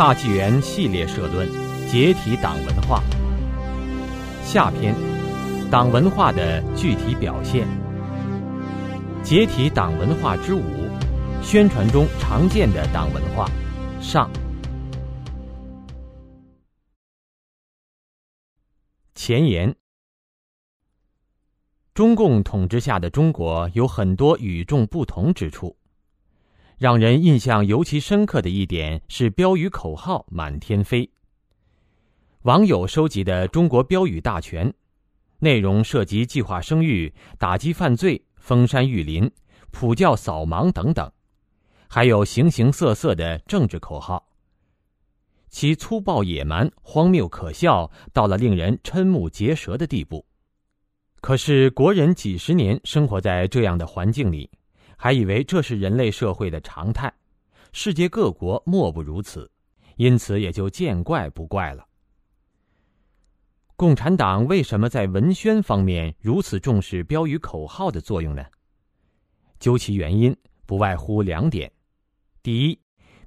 大纪元系列社论：解体党文化。下篇：党文化的具体表现。解体党文化之五：宣传中常见的党文化。上。前言：中共统治下的中国有很多与众不同之处。让人印象尤其深刻的一点是标语口号满天飞。网友收集的中国标语大全，内容涉及计划生育、打击犯罪、封山育林、普教扫盲等等，还有形形色色的政治口号。其粗暴野蛮、荒谬可笑，到了令人瞠目结舌的地步。可是国人几十年生活在这样的环境里。还以为这是人类社会的常态，世界各国莫不如此，因此也就见怪不怪了。共产党为什么在文宣方面如此重视标语口号的作用呢？究其原因，不外乎两点：第一，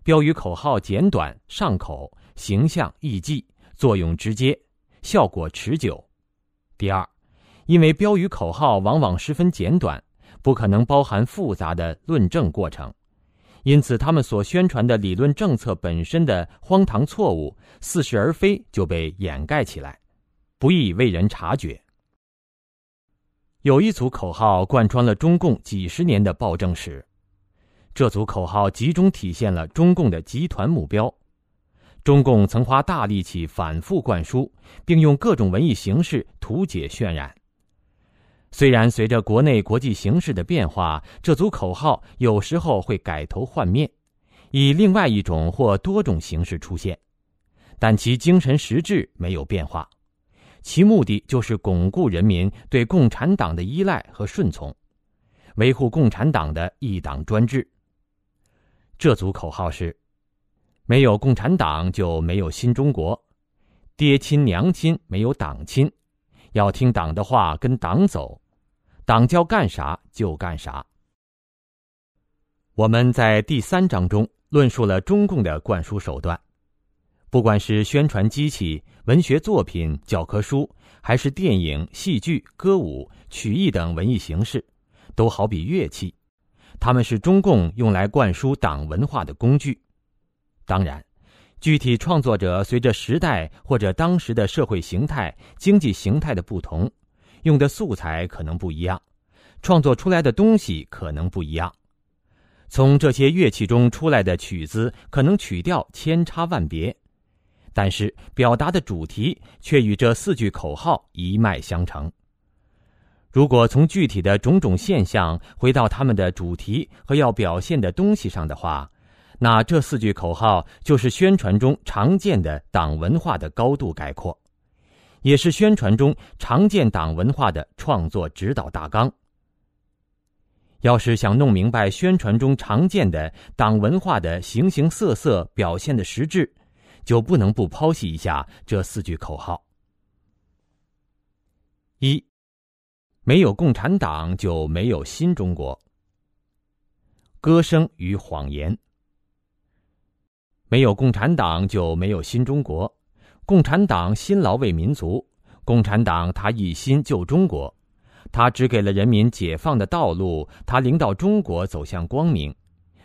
标语口号简短上口，形象易记，作用直接，效果持久；第二，因为标语口号往往十分简短。不可能包含复杂的论证过程，因此他们所宣传的理论政策本身的荒唐错误、似是而非就被掩盖起来，不易为人察觉。有一组口号贯穿了中共几十年的暴政史，这组口号集中体现了中共的集团目标。中共曾花大力气反复灌输，并用各种文艺形式图解渲染。虽然随着国内国际形势的变化，这组口号有时候会改头换面，以另外一种或多种形式出现，但其精神实质没有变化，其目的就是巩固人民对共产党的依赖和顺从，维护共产党的一党专制。这组口号是：没有共产党就没有新中国，爹亲娘亲没有党亲，要听党的话，跟党走。党叫干啥就干啥。我们在第三章中论述了中共的灌输手段，不管是宣传机器、文学作品、教科书，还是电影、戏剧、歌舞、曲艺等文艺形式，都好比乐器，他们是中共用来灌输党文化的工具。当然，具体创作者随着时代或者当时的社会形态、经济形态的不同。用的素材可能不一样，创作出来的东西可能不一样。从这些乐器中出来的曲子可能曲调千差万别，但是表达的主题却与这四句口号一脉相承。如果从具体的种种现象回到他们的主题和要表现的东西上的话，那这四句口号就是宣传中常见的党文化的高度概括。也是宣传中常见党文化的创作指导大纲。要是想弄明白宣传中常见的党文化的形形色色表现的实质，就不能不剖析一下这四句口号：一，没有共产党就没有新中国。歌声与谎言。没有共产党就没有新中国。共产党辛劳为民族，共产党他一心救中国，他指给了人民解放的道路，他领导中国走向光明，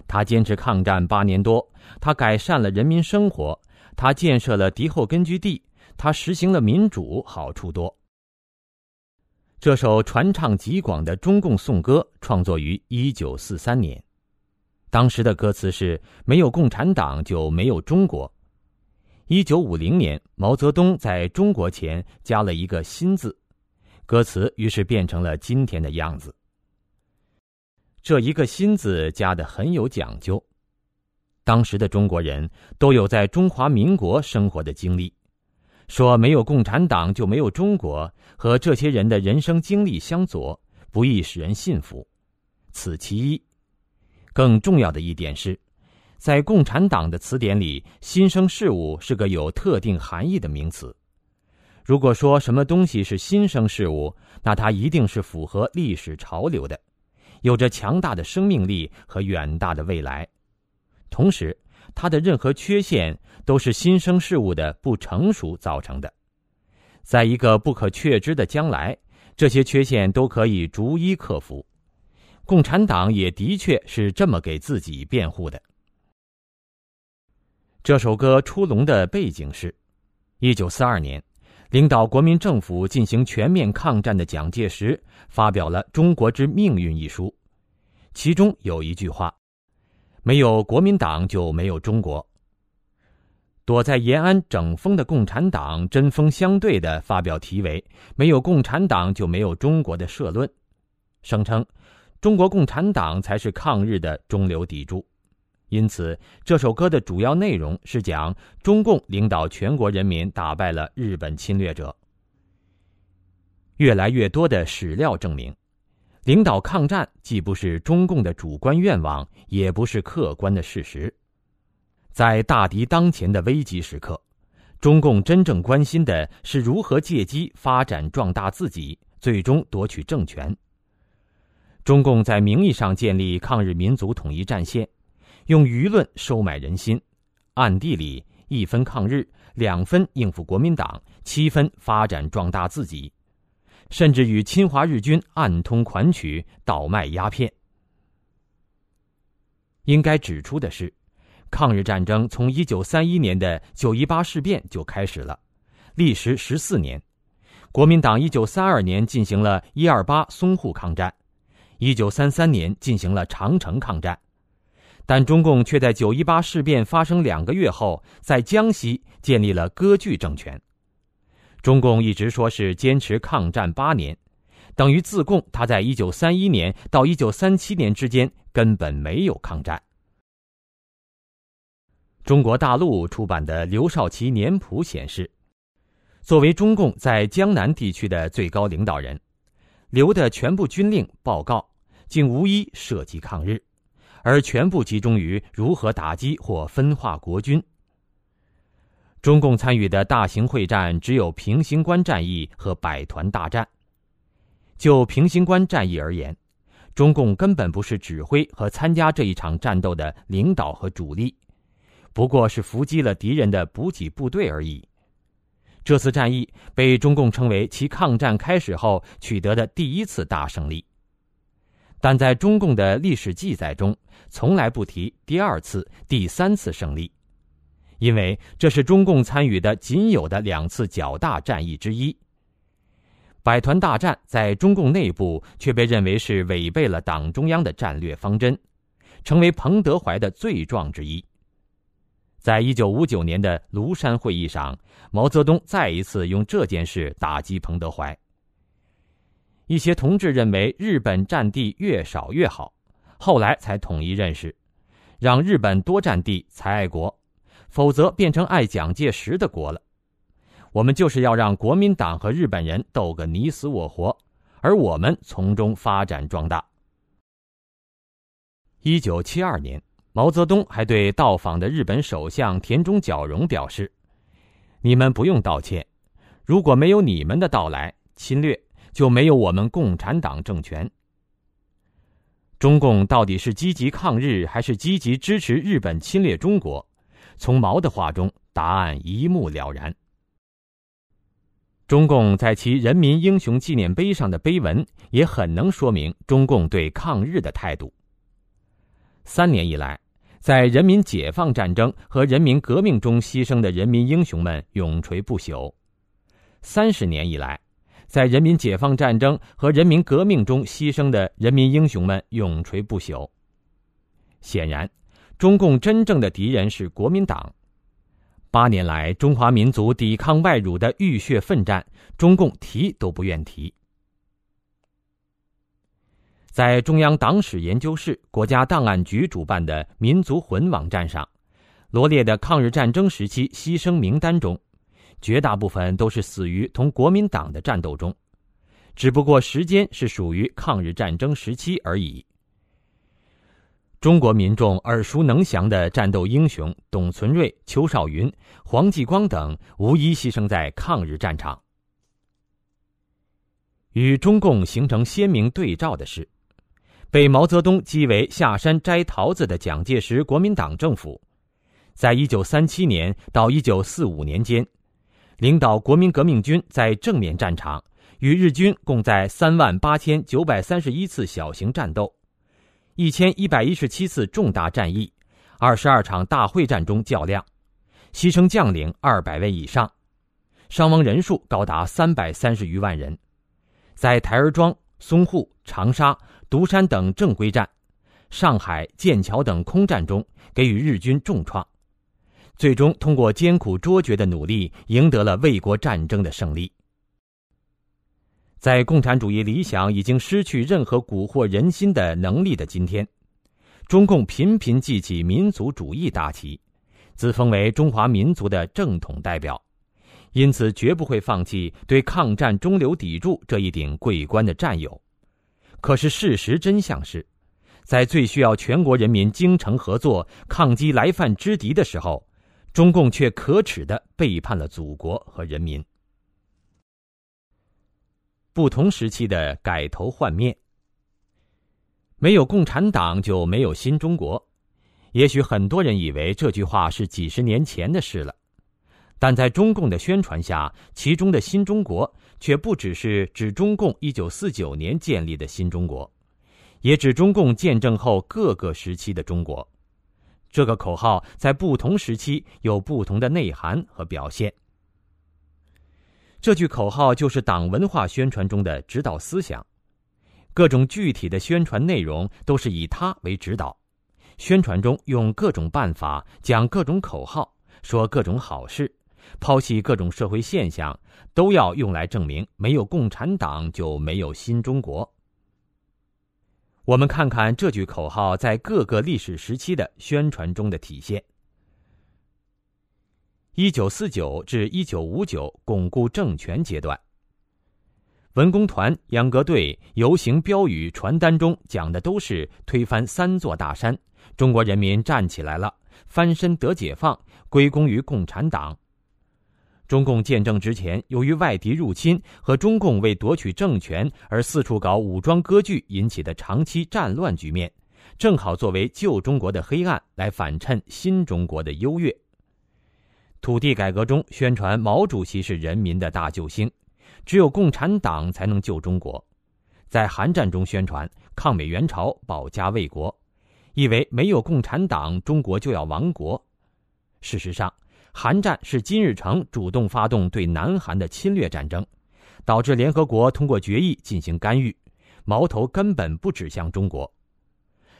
他坚持抗战八年多，他改善了人民生活，他建设了敌后根据地，他实行了民主，好处多。这首传唱极广的中共颂歌创作于一九四三年，当时的歌词是：没有共产党就没有中国。一九五零年，毛泽东在中国前加了一个“新”字，歌词于是变成了今天的样子。这一个“新”字加的很有讲究，当时的中国人都有在中华民国生活的经历，说没有共产党就没有中国，和这些人的人生经历相左，不易使人信服，此其一。更重要的一点是。在共产党的词典里，“新生事物”是个有特定含义的名词。如果说什么东西是新生事物，那它一定是符合历史潮流的，有着强大的生命力和远大的未来。同时，它的任何缺陷都是新生事物的不成熟造成的。在一个不可确知的将来，这些缺陷都可以逐一克服。共产党也的确是这么给自己辩护的。这首歌出笼的背景是：一九四二年，领导国民政府进行全面抗战的蒋介石发表了《中国之命运》一书，其中有一句话：“没有国民党就没有中国。”躲在延安整风的共产党针锋相对的发表题为“没有共产党就没有中国”的社论，声称中国共产党才是抗日的中流砥柱。因此，这首歌的主要内容是讲中共领导全国人民打败了日本侵略者。越来越多的史料证明，领导抗战既不是中共的主观愿望，也不是客观的事实。在大敌当前的危急时刻，中共真正关心的是如何借机发展壮大自己，最终夺取政权。中共在名义上建立抗日民族统一战线，用舆论收买人心，暗地里一分抗日，两分应付国民党，七分发展壮大自己，甚至与侵华日军暗通款曲，倒卖鸦片。应该指出的是。抗日战争从一九三一年的九一八事变就开始了，历时十四年。国民党一九三二年进行了一二八淞沪抗战，一九三三年进行了长城抗战，但中共却在九一八事变发生两个月后，在江西建立了割据政权。中共一直说是坚持抗战八年，等于自贡他在一九三一年到一九三七年之间根本没有抗战。中国大陆出版的刘少奇年谱显示，作为中共在江南地区的最高领导人，刘的全部军令报告竟无一涉及抗日，而全部集中于如何打击或分化国军。中共参与的大型会战只有平型关战役和百团大战。就平型关战役而言，中共根本不是指挥和参加这一场战斗的领导和主力。不过是伏击了敌人的补给部队而已。这次战役被中共称为其抗战开始后取得的第一次大胜利，但在中共的历史记载中，从来不提第二次、第三次胜利，因为这是中共参与的仅有的两次较大战役之一。百团大战在中共内部却被认为是违背了党中央的战略方针，成为彭德怀的罪状之一。在一九五九年的庐山会议上，毛泽东再一次用这件事打击彭德怀。一些同志认为日本占地越少越好，后来才统一认识，让日本多占地才爱国，否则变成爱蒋介石的国了。我们就是要让国民党和日本人斗个你死我活，而我们从中发展壮大。一九七二年。毛泽东还对到访的日本首相田中角荣表示：“你们不用道歉，如果没有你们的到来侵略，就没有我们共产党政权。中共到底是积极抗日，还是积极支持日本侵略中国？从毛的话中，答案一目了然。中共在其人民英雄纪念碑上的碑文，也很能说明中共对抗日的态度。三年以来。”在人民解放战争和人民革命中牺牲的人民英雄们永垂不朽。三十年以来，在人民解放战争和人民革命中牺牲的人民英雄们永垂不朽。显然，中共真正的敌人是国民党。八年来，中华民族抵抗外辱的浴血奋战，中共提都不愿提。在中央党史研究室、国家档案局主办的“民族魂”网站上，罗列的抗日战争时期牺牲名单中，绝大部分都是死于同国民党的战斗中，只不过时间是属于抗日战争时期而已。中国民众耳熟能详的战斗英雄董存瑞、邱少云、黄继光等，无一牺牲在抗日战场。与中共形成鲜明对照的是。被毛泽东讥为下山摘桃子的蒋介石国民党政府，在一九三七年到一九四五年间，领导国民革命军在正面战场与日军共在三万八千九百三十一次小型战斗，一千一百一十七次重大战役，二十二场大会战中较量，牺牲将领二百位以上，伤亡人数高达三百三十余万人，在台儿庄、淞沪、长沙、独山等正规战，上海、剑桥等空战中给予日军重创。最终通过艰苦卓绝的努力，赢得了卫国战争的胜利。在共产主义理想已经失去任何蛊惑人心的能力的今天，中共频频记起民族主义大旗，自封为中华民族的正统代表，因此绝不会放弃对抗战中流砥柱这一顶桂冠的占有。可是事实真相是，在最需要全国人民精诚合作抗击来犯之敌的时候。中共却可耻的背叛了祖国和人民。不同时期的改头换面，没有共产党就没有新中国。也许很多人以为这句话是几十年前的事了，但在中共的宣传下，其中的新中国却不只是指中共一九四九年建立的新中国，也指中共建政后各个时期的中国。这个口号在不同时期有不同的内涵和表现。这句口号就是党文化宣传中的指导思想，各种具体的宣传内容都是以它为指导。宣传中用各种办法讲各种口号，说各种好事，抛弃各种社会现象，都要用来证明没有共产党就没有新中国。我们看看这句口号在各个历史时期的宣传中的体现。一九四九至一九五九巩固政权阶段，文工团、秧歌队游行标语、传单中讲的都是推翻三座大山，中国人民站起来了，翻身得解放，归功于共产党。中共建政之前，由于外敌入侵和中共为夺取政权而四处搞武装割据引起的长期战乱局面，正好作为旧中国的黑暗来反衬新中国的优越。土地改革中宣传毛主席是人民的大救星，只有共产党才能救中国。在韩战中宣传抗美援朝、保家卫国，以为没有共产党，中国就要亡国。事实上，韩战是金日成主动发动对南韩的侵略战争，导致联合国通过决议进行干预，矛头根本不指向中国。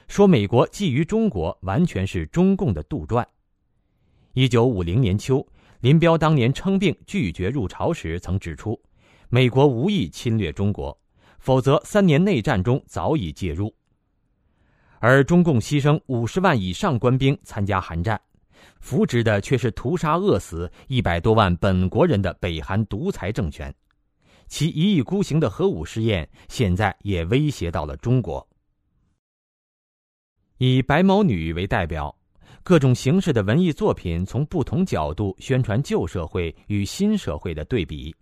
说美国觊觎中国，完全是中共的杜撰。一九五零年秋，林彪当年称病拒绝入朝时曾指出，美国无意侵略中国，否则三年内战中早已介入。而中共牺牲五十万以上官兵参加韩战。扶植的却是屠杀饿死一百多万本国人的北韩独裁政权，其一意孤行的核武试验现在也威胁到了中国。以白毛女为代表，各种形式的文艺作品从不同角度宣传旧社会与新社会的对比。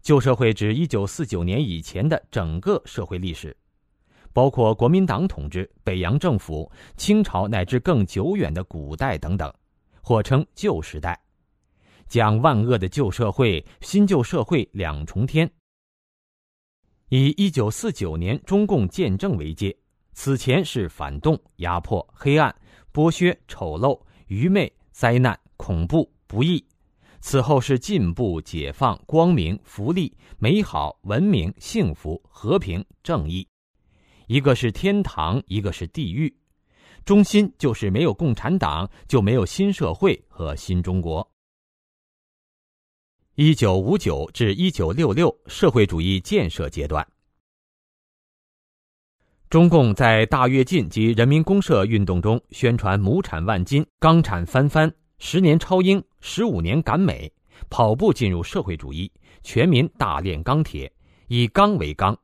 旧社会指一九四九年以前的整个社会历史。包括国民党统治、北洋政府、清朝乃至更久远的古代等等，或称旧时代，讲万恶的旧社会、新旧社会两重天。以一九四九年中共建政为界，此前是反动、压迫、黑暗、剥削、丑陋、愚昧、灾难、恐怖、不义；此后是进步、解放、光明、福利、美好、文明、幸福、和平、正义。一个是天堂，一个是地狱，中心就是没有共产党，就没有新社会和新中国。一九五九至一九六六社会主义建设阶段，中共在大跃进及人民公社运动中宣传亩产万斤、钢产翻番、十年超英、十五年赶美，跑步进入社会主义，全民大炼钢铁，以钢为纲。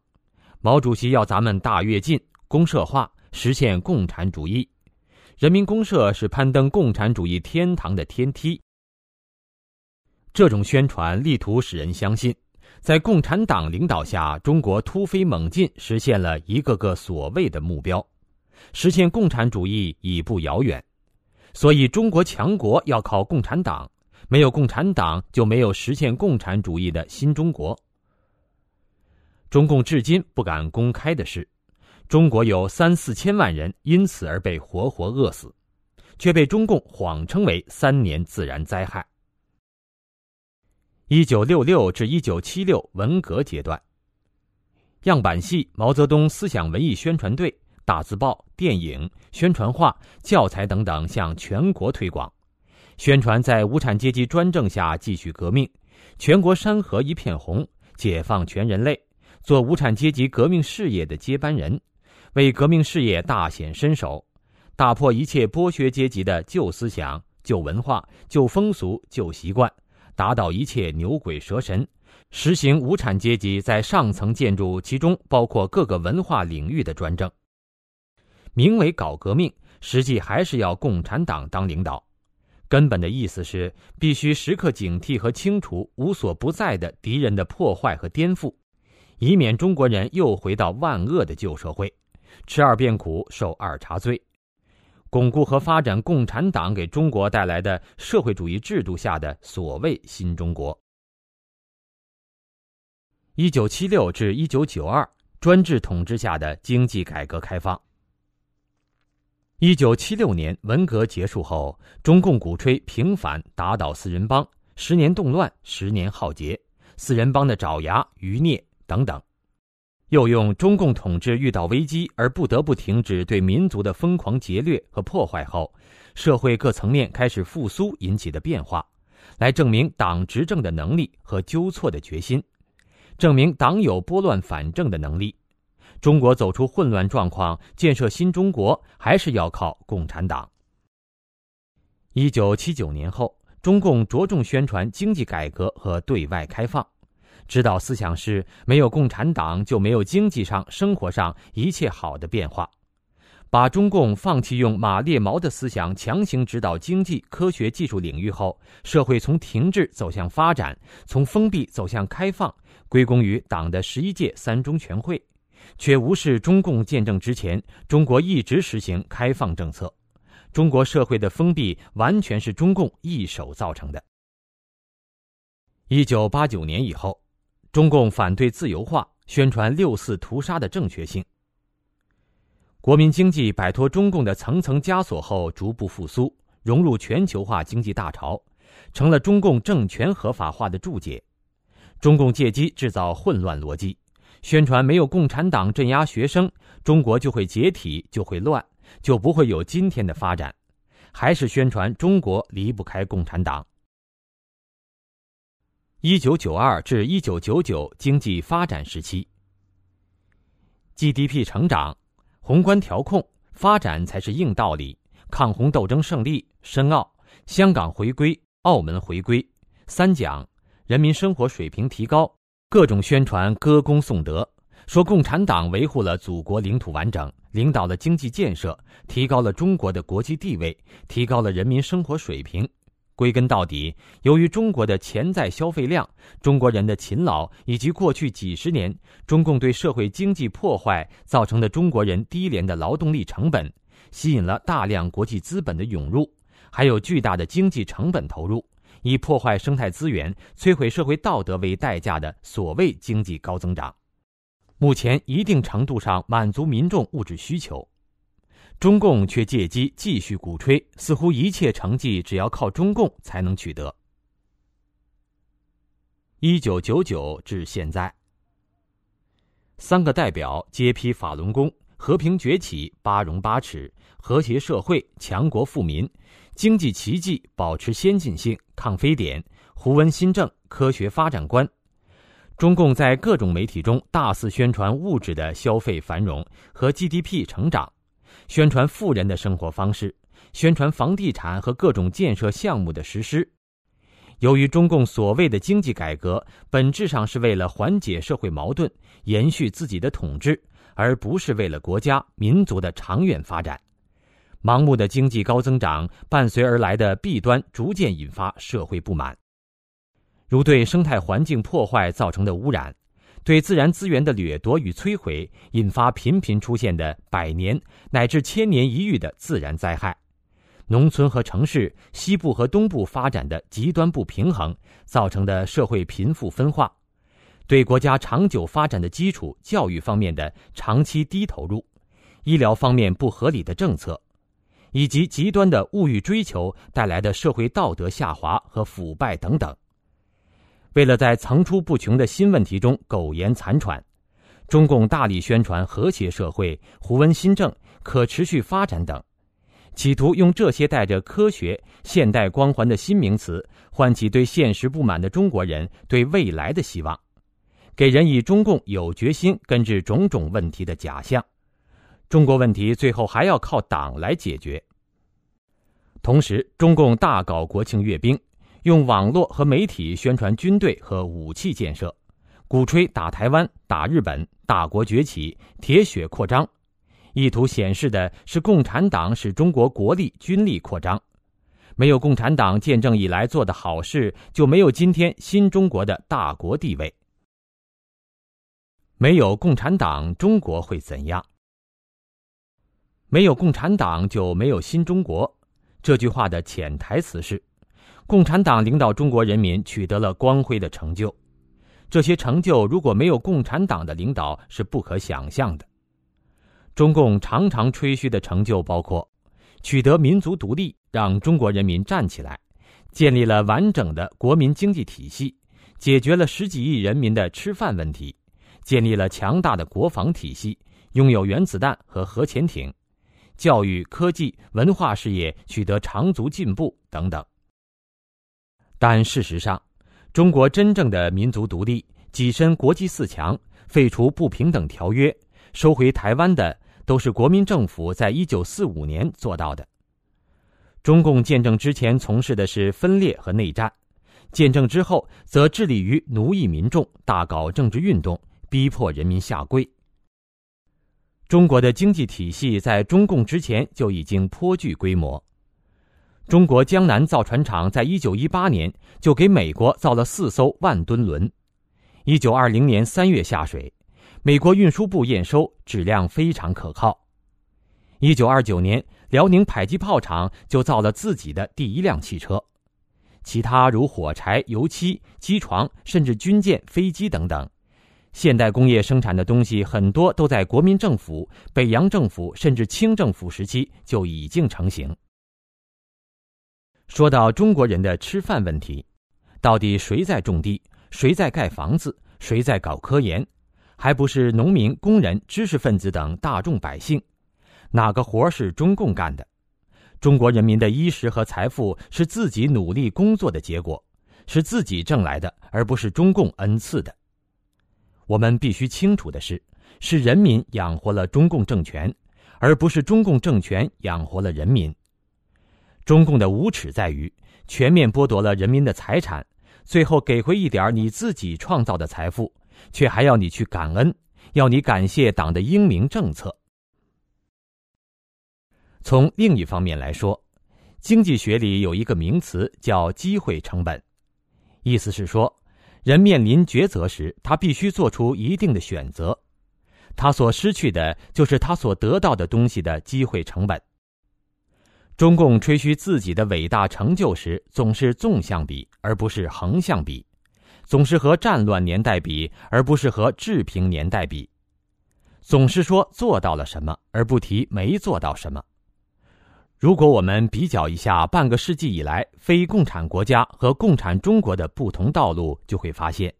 毛主席要咱们大跃进、公社化，实现共产主义。人民公社是攀登共产主义天堂的天梯。这种宣传力图使人相信，在共产党领导下，中国突飞猛进，实现了一个个所谓的目标，实现共产主义已不遥远。所以中国强国要靠共产党，没有共产党就没有实现共产主义的新中国。中共至今不敢公开的是，中国有三四千万人因此而被活活饿死，却被中共谎称为三年自然灾害。一九六六至一九七六文革阶段，样板戏、毛泽东思想文艺宣传队、大字报、电影、宣传画、教材等等向全国推广，宣传在无产阶级专政下继续革命，全国山河一片红，解放全人类，做无产阶级革命事业的接班人，为革命事业大显身手，打破一切剥削阶级的旧思想、旧文化、旧风俗、旧习惯。打倒一切牛鬼蛇神，实行无产阶级在上层建筑，其中包括各个文化领域的专政。名为搞革命，实际还是要共产党当领导。根本的意思是，必须时刻警惕和清除无所不在的敌人的破坏和颠覆，以免中国人又回到万恶的旧社会，吃二遍苦，受二茬罪。巩固和发展共产党给中国带来的社会主义制度下的所谓新中国。一九七六至一九九二专制统治下的经济改革开放。一九七六年文革结束后，中共鼓吹平反、打倒四人帮，十年动乱，十年浩劫，四人帮的爪牙、余孽等等。又用中共统治遇到危机而不得不停止对民族的疯狂劫掠和破坏后，社会各层面开始复苏引起的变化，来证明党执政的能力和纠错的决心，证明党有拨乱反正的能力。中国走出混乱状况，建设新中国，还是要靠共产党。一九七九年后，中共着重宣传经济改革和对外开放。指导思想是：没有共产党，就没有经济上、生活上一切好的变化。把中共放弃用马列毛的思想强行指导经济、科学技术领域后，社会从停滞走向发展，从封闭走向开放，归功于党的十一届三中全会，却无视中共建政之前，中国一直实行开放政策。中国社会的封闭完全是中共一手造成的。一九八九年以后。中共反对自由化，宣传六四屠杀的正确性。国民经济摆脱中共的层层枷锁后，逐步复苏，融入全球化经济大潮，成了中共政权合法化的注解。中共借机制造混乱逻辑，宣传没有共产党镇压学生，中国就会解体，就会乱，就不会有今天的发展。还是宣传中国离不开共产党。一九九二至一九九九经济发展时期，GDP 成长、宏观调控、发展才是硬道理。抗洪斗争胜利、申奥、香港回归、澳门回归、三奖、人民生活水平提高，各种宣传歌功颂德，说共产党维护了祖国领土完整，领导了经济建设，提高了中国的国际地位，提高了人民生活水平。归根到底，由于中国的潜在消费量、中国人的勤劳，以及过去几十年中共对社会经济破坏造成的中国人低廉的劳动力成本，吸引了大量国际资本的涌入，还有巨大的经济成本投入，以破坏生态资源、摧毁社会道德为代价的所谓经济高增长，目前一定程度上满足民众物质需求。中共却借机继续鼓吹，似乎一切成绩只要靠中共才能取得。一九九九至现在，三个代表揭批法轮功，和平崛起，八荣八耻，和谐社会，强国富民，经济奇迹，保持先进性，抗非典，胡温新政，科学发展观。中共在各种媒体中大肆宣传物质的消费繁荣和 GDP 成长。宣传富人的生活方式，宣传房地产和各种建设项目的实施。由于中共所谓的经济改革，本质上是为了缓解社会矛盾、延续自己的统治，而不是为了国家民族的长远发展。盲目的经济高增长伴随而来的弊端，逐渐引发社会不满，如对生态环境破坏造成的污染。对自然资源的掠夺与摧毁，引发频频出现的百年乃至千年一遇的自然灾害；农村和城市、西部和东部发展的极端不平衡造成的社会贫富分化，对国家长久发展的基础教育方面的长期低投入，医疗方面不合理的政策，以及极端的物欲追求带来的社会道德下滑和腐败等等。为了在层出不穷的新问题中苟延残喘，中共大力宣传和谐社会、胡温新政、可持续发展等，企图用这些带着科学、现代光环的新名词，唤起对现实不满的中国人对未来的希望，给人以中共有决心根治种种问题的假象。中国问题最后还要靠党来解决。同时，中共大搞国庆阅兵。用网络和媒体宣传军队和武器建设，鼓吹打台湾、打日本、大国崛起、铁血扩张，意图显示的是共产党使中国国力、军力扩张。没有共产党建政以来做的好事，就没有今天新中国的大国地位。没有共产党，中国会怎样？没有共产党就没有新中国。这句话的潜台词是。共产党领导中国人民取得了光辉的成就，这些成就如果没有共产党的领导是不可想象的。中共常常吹嘘的成就包括：取得民族独立，让中国人民站起来；建立了完整的国民经济体系，解决了十几亿人民的吃饭问题；建立了强大的国防体系，拥有原子弹和核潜艇；教育、科技、文化事业取得长足进步等等。但事实上，中国真正的民族独立、跻身国际四强、废除不平等条约、收回台湾的，都是国民政府在一九四五年做到的。中共建政之前从事的是分裂和内战，建政之后则致力于奴役民众，大搞政治运动，逼迫人民下跪。中国的经济体系在中共之前就已经颇具规模。中国江南造船厂在一九一八年就给美国造了四艘万吨轮，一九二零年三月下水，美国运输部验收质量非常可靠。一九二九年，辽宁迫击炮厂就造了自己的第一辆汽车，其他如火柴、油漆、机床，甚至军舰、飞机等等，现代工业生产的东西很多都在国民政府、北洋政府甚至清政府时期就已经成型。说到中国人的吃饭问题，到底谁在种地，谁在盖房子，谁在搞科研，还不是农民、工人、知识分子等大众百姓？哪个活是中共干的？中国人民的衣食和财富是自己努力工作的结果，是自己挣来的，而不是中共恩赐的。我们必须清楚的是，是人民养活了中共政权，而不是中共政权养活了人民。中共的无耻在于全面剥夺了人民的财产，最后给回一点你自己创造的财富，却还要你去感恩，要你感谢党的英明政策。从另一方面来说，经济学里有一个名词叫机会成本，意思是说，人面临抉择时，他必须做出一定的选择，他所失去的就是他所得到的东西的机会成本。中共吹嘘自己的伟大成就时，总是纵向比，而不是横向比；总是和战乱年代比，而不是和治平年代比；总是说做到了什么，而不提没做到什么。如果我们比较一下半个世纪以来非共产国家和共产中国的不同道路，就会发现，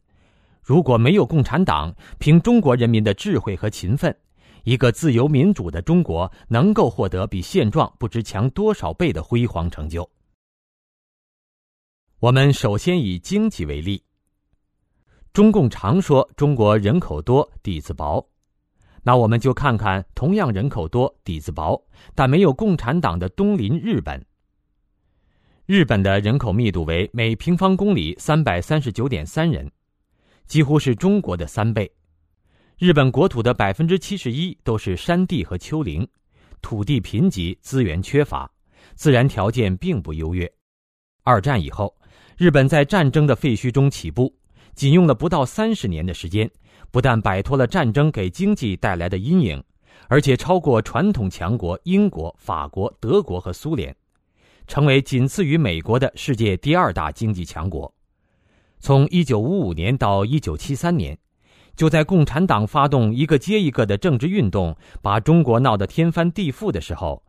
如果没有共产党，凭中国人民的智慧和勤奋。一个自由民主的中国能够获得比现状不知强多少倍的辉煌成就。我们首先以经济为例。中共常说中国人口多底子薄，那我们就看看同样人口多底子薄但没有共产党的东邻日本。日本的人口密度为每平方公里三百三十九点三人，几乎是中国的三倍。日本国土的百分之七十一都是山地和丘陵，土地贫瘠，资源缺乏，自然条件并不优越。二战以后，日本在战争的废墟中起步，仅用了不到三十年的时间，不但摆脱了战争给经济带来的阴影，而且超过传统强国英国、法国、德国和苏联，成为仅次于美国的世界第二大经济强国。从1955年到1973年，就在共产党发动一个接一个的政治运动，把中国闹得天翻地覆的时候，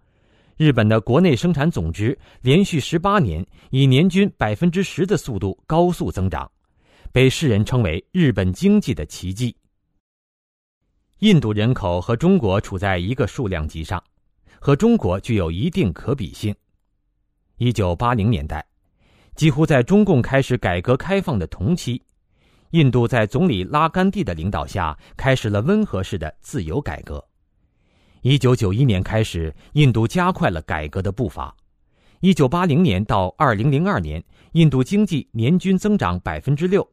日本的国内生产总值连续十八年以年均百分之十的速度高速增长，被世人称为日本经济的奇迹。印度人口和中国处在一个数量级上，和中国具有一定可比性。一九八零年代，几乎在中共开始改革开放的同期，印度在总理拉甘地的领导下开始了温和式的自由改革。一九九一年开始，印度加快了改革的步伐。一九八零年到二零零二年，印度经济年均增长百分之六。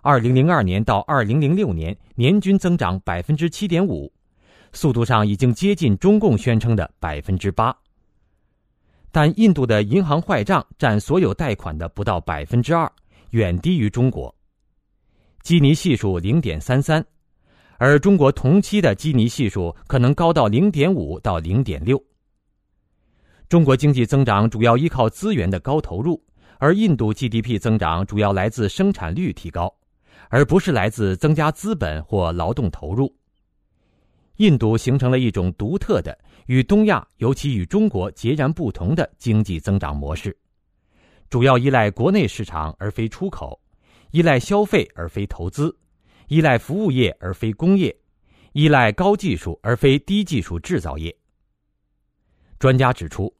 二零零二年到二零零六年，年均增长百分之七点五，速度上已经接近中共宣称的百分之八。但印度的银行坏账占所有贷款的不到百分之二，远低于中国。基尼系数零点三三，而中国同期的基尼系数可能高到零点五到零点六。中国经济增长主要依靠资源的高投入，而印度 GDP 增长主要来自生产率提高。而不是来自增加资本或劳动投入。印度形成了一种独特的、与东亚尤其与中国截然不同的经济增长模式，主要依赖国内市场而非出口，依赖消费而非投资，依赖服务业而非工业，依赖高技术而非低技术制造业。专家指出，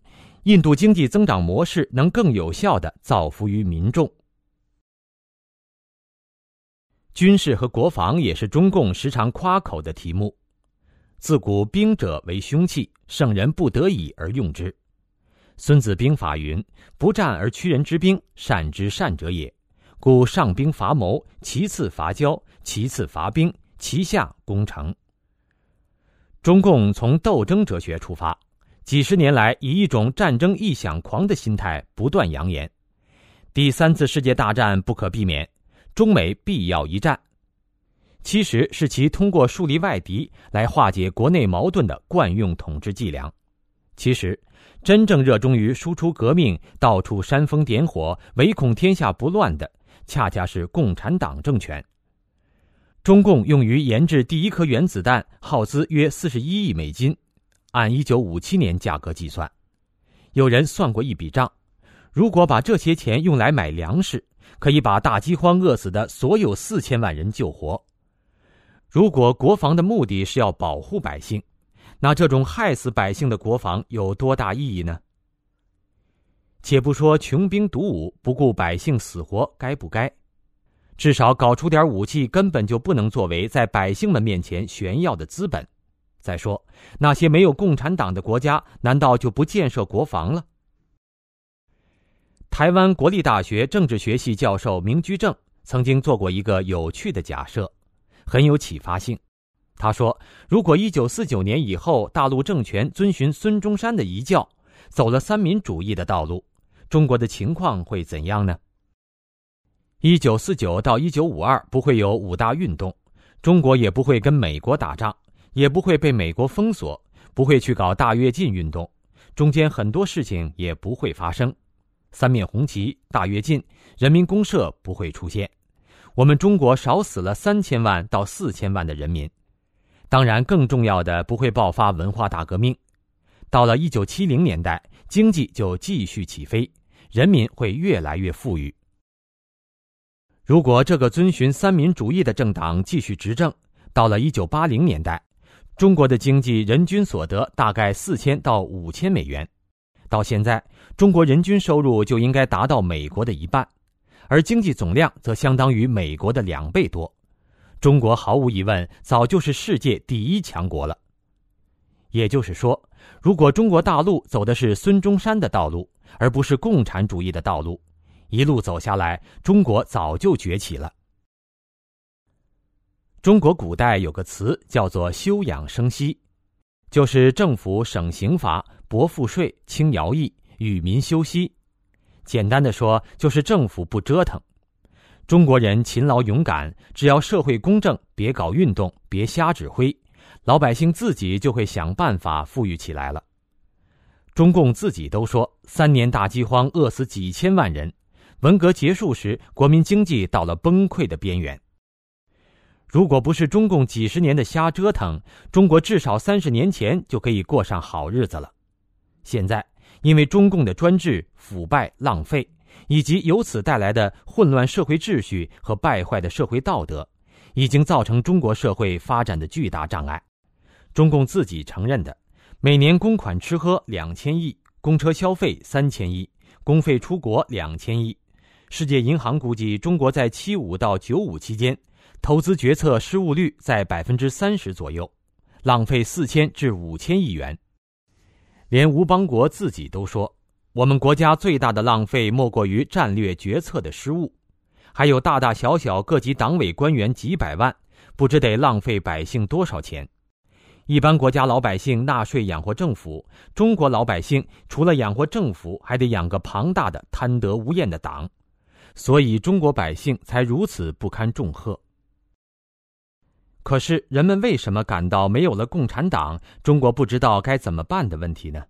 印度经济增长模式能更有效地造福于民众。军事和国防也是中共时常夸口的题目。自古兵者为凶器，圣人不得已而用之。《孙子兵法》云：“不战而屈人之兵，善之善者也。故上兵伐谋，其次伐交，其次伐兵，其下攻城。”中共从斗争哲学出发，几十年来以一种战争臆想狂的心态不断扬言：第三次世界大战不可避免。中美必要一战，其实是其通过树立外敌来化解国内矛盾的惯用统治伎俩。其实，真正热衷于输出革命、到处煽风点火、唯恐天下不乱的，恰恰是共产党政权。中共用于研制第一颗原子弹，耗资约四十一亿美金，按一九五七年价格计算。有人算过一笔账，如果把这些钱用来买粮食。可以把大饥荒饿死的所有四千万人救活。如果国防的目的是要保护百姓，那这种害死百姓的国防有多大意义呢？且不说穷兵黩武、不顾百姓死活该不该，至少搞出点武器根本就不能作为在百姓们面前炫耀的资本。再说，那些没有共产党的国家，难道就不建设国防了？台湾国立大学政治学系教授明居正曾经做过一个有趣的假设，很有启发性。他说：“如果一九四九年以后大陆政权遵循孙中山的遗教，走了三民主义的道路，中国的情况会怎样呢？”一九四九到一九五二不会有五大运动，中国也不会跟美国打仗，也不会被美国封锁，不会去搞大跃进运动，中间很多事情也不会发生。三面红旗、大跃进、人民公社不会出现，我们中国少死了三千万到四千万的人民。当然，更重要的不会爆发文化大革命。到了一九七零年代，经济就继续起飞，人民会越来越富裕。如果这个遵循三民主义的政党继续执政，到了一九八零年代，中国的经济人均所得大概四千到五千美元。到现在，中国人均收入就应该达到美国的一半，而经济总量则相当于美国的两倍多。中国毫无疑问早就是世界第一强国了。也就是说，如果中国大陆走的是孙中山的道路，而不是共产主义的道路，一路走下来，中国早就崛起了。中国古代有个词叫做“休养生息”，就是政府省刑罚。薄赋税、轻徭役、与民休息，简单的说就是政府不折腾，中国人勤劳勇敢，只要社会公正，别搞运动，别瞎指挥，老百姓自己就会想办法富裕起来了。中共自己都说，三年大饥荒饿死几千万人，文革结束时，国民经济到了崩溃的边缘。如果不是中共几十年的瞎折腾，中国至少三十年前就可以过上好日子了。现在，因为中共的专制、腐败、浪费，以及由此带来的混乱社会秩序和败坏的社会道德，已经造成中国社会发展的巨大障碍。中共自己承认的。每年公款吃喝两千亿，公车消费三千亿，公费出国两千亿。世界银行估计，中国在七五到九五期间，投资决策失误率在百分之三十左右，浪费四千至五千亿元。连吴邦国自己都说，我们国家最大的浪费莫过于战略决策的失误，还有大大小小各级党委官员几百万，不知得浪费百姓多少钱。一般国家老百姓纳税养活政府，中国老百姓除了养活政府，还得养个庞大的贪得无厌的党，所以中国百姓才如此不堪重荷。可是人们为什么感到没有了共产党，中国不知道该怎么办的问题呢？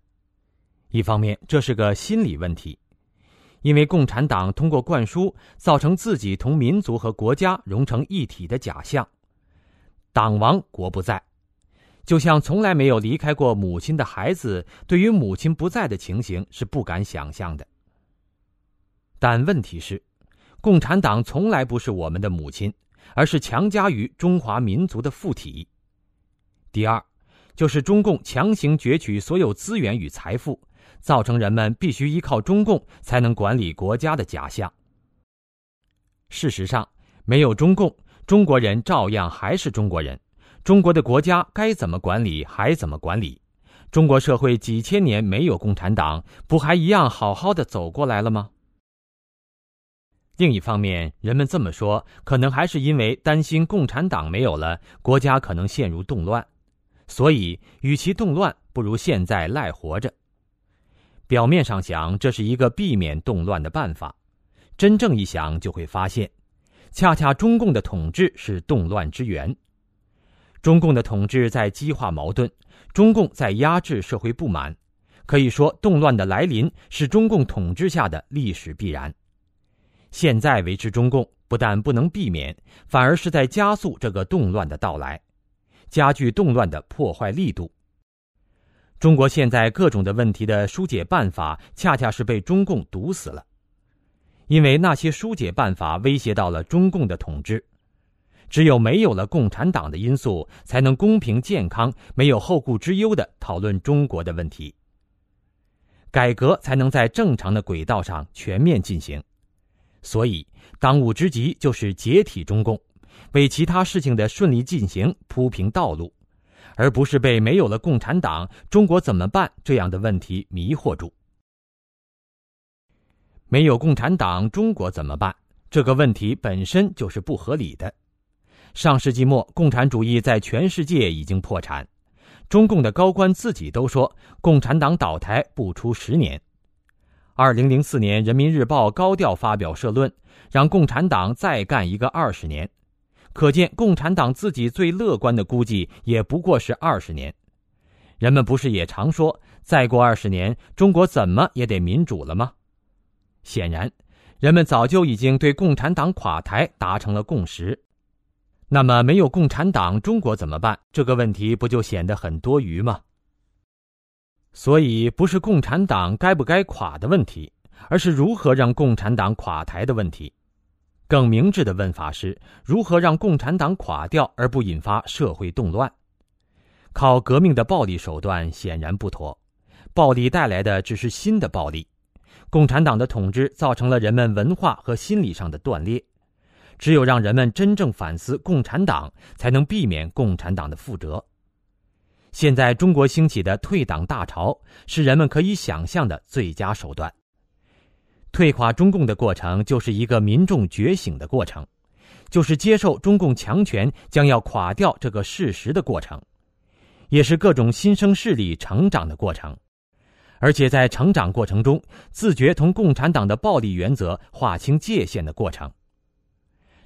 一方面，这是个心理问题，因为共产党通过灌输，造成自己同民族和国家融成一体的假象，党亡国不在。就像从来没有离开过母亲的孩子，对于母亲不在的情形是不敢想象的。但问题是，共产党从来不是我们的母亲，而是强加于中华民族的附体。第二，就是中共强行攫取所有资源与财富，造成人们必须依靠中共才能管理国家的假象。事实上，没有中共，中国人照样还是中国人。中国的国家该怎么管理还怎么管理，中国社会几千年没有共产党，不还一样好好的走过来了吗？另一方面，人们这么说，可能还是因为担心共产党没有了，国家可能陷入动乱，所以与其动乱，不如现在赖活着。表面上想，这是一个避免动乱的办法，真正一想，就会发现，恰恰中共的统治是动乱之源。中共的统治在激化矛盾，中共在压制社会不满，可以说动乱的来临是中共统治下的历史必然。现在维持中共不但不能避免，反而是在加速这个动乱的到来，加剧动乱的破坏力度。中国现在各种的问题的疏解办法，恰恰是被中共堵死了，因为那些疏解办法威胁到了中共的统治。只有没有了共产党的因素，才能公平健康、没有后顾之忧的讨论中国的问题，改革才能在正常的轨道上全面进行。所以，当务之急就是解体中共，为其他事情的顺利进行铺平道路，而不是被没有了共产党，中国怎么办这样的问题迷惑住。没有共产党，中国怎么办？这个问题本身就是不合理的。上世纪末，共产主义在全世界已经破产。中共的高官自己都说，共产党倒台不出十年。二零零四年，《人民日报》高调发表社论，让共产党再干一个二十年。可见，共产党自己最乐观的估计也不过是二十年。人们不是也常说，再过二十年，中国怎么也得民主了吗？显然，人们早就已经对共产党垮台达成了共识。那么，没有共产党，中国怎么办？这个问题不就显得很多余吗？所以，不是共产党该不该垮的问题，而是如何让共产党垮台的问题。更明智的问法是：如何让共产党垮掉而不引发社会动乱？靠革命的暴力手段显然不妥，暴力带来的只是新的暴力。共产党的统治造成了人们文化和心理上的断裂。只有让人们真正反思共产党，才能避免共产党的覆辙。现在中国兴起的退党大潮，是人们可以想象的最佳手段。退垮中共的过程，就是一个民众觉醒的过程，就是接受中共强权将要垮掉这个事实的过程，也是各种新生势力成长的过程。而且在成长过程中，自觉同共产党的暴力原则划清界限的过程。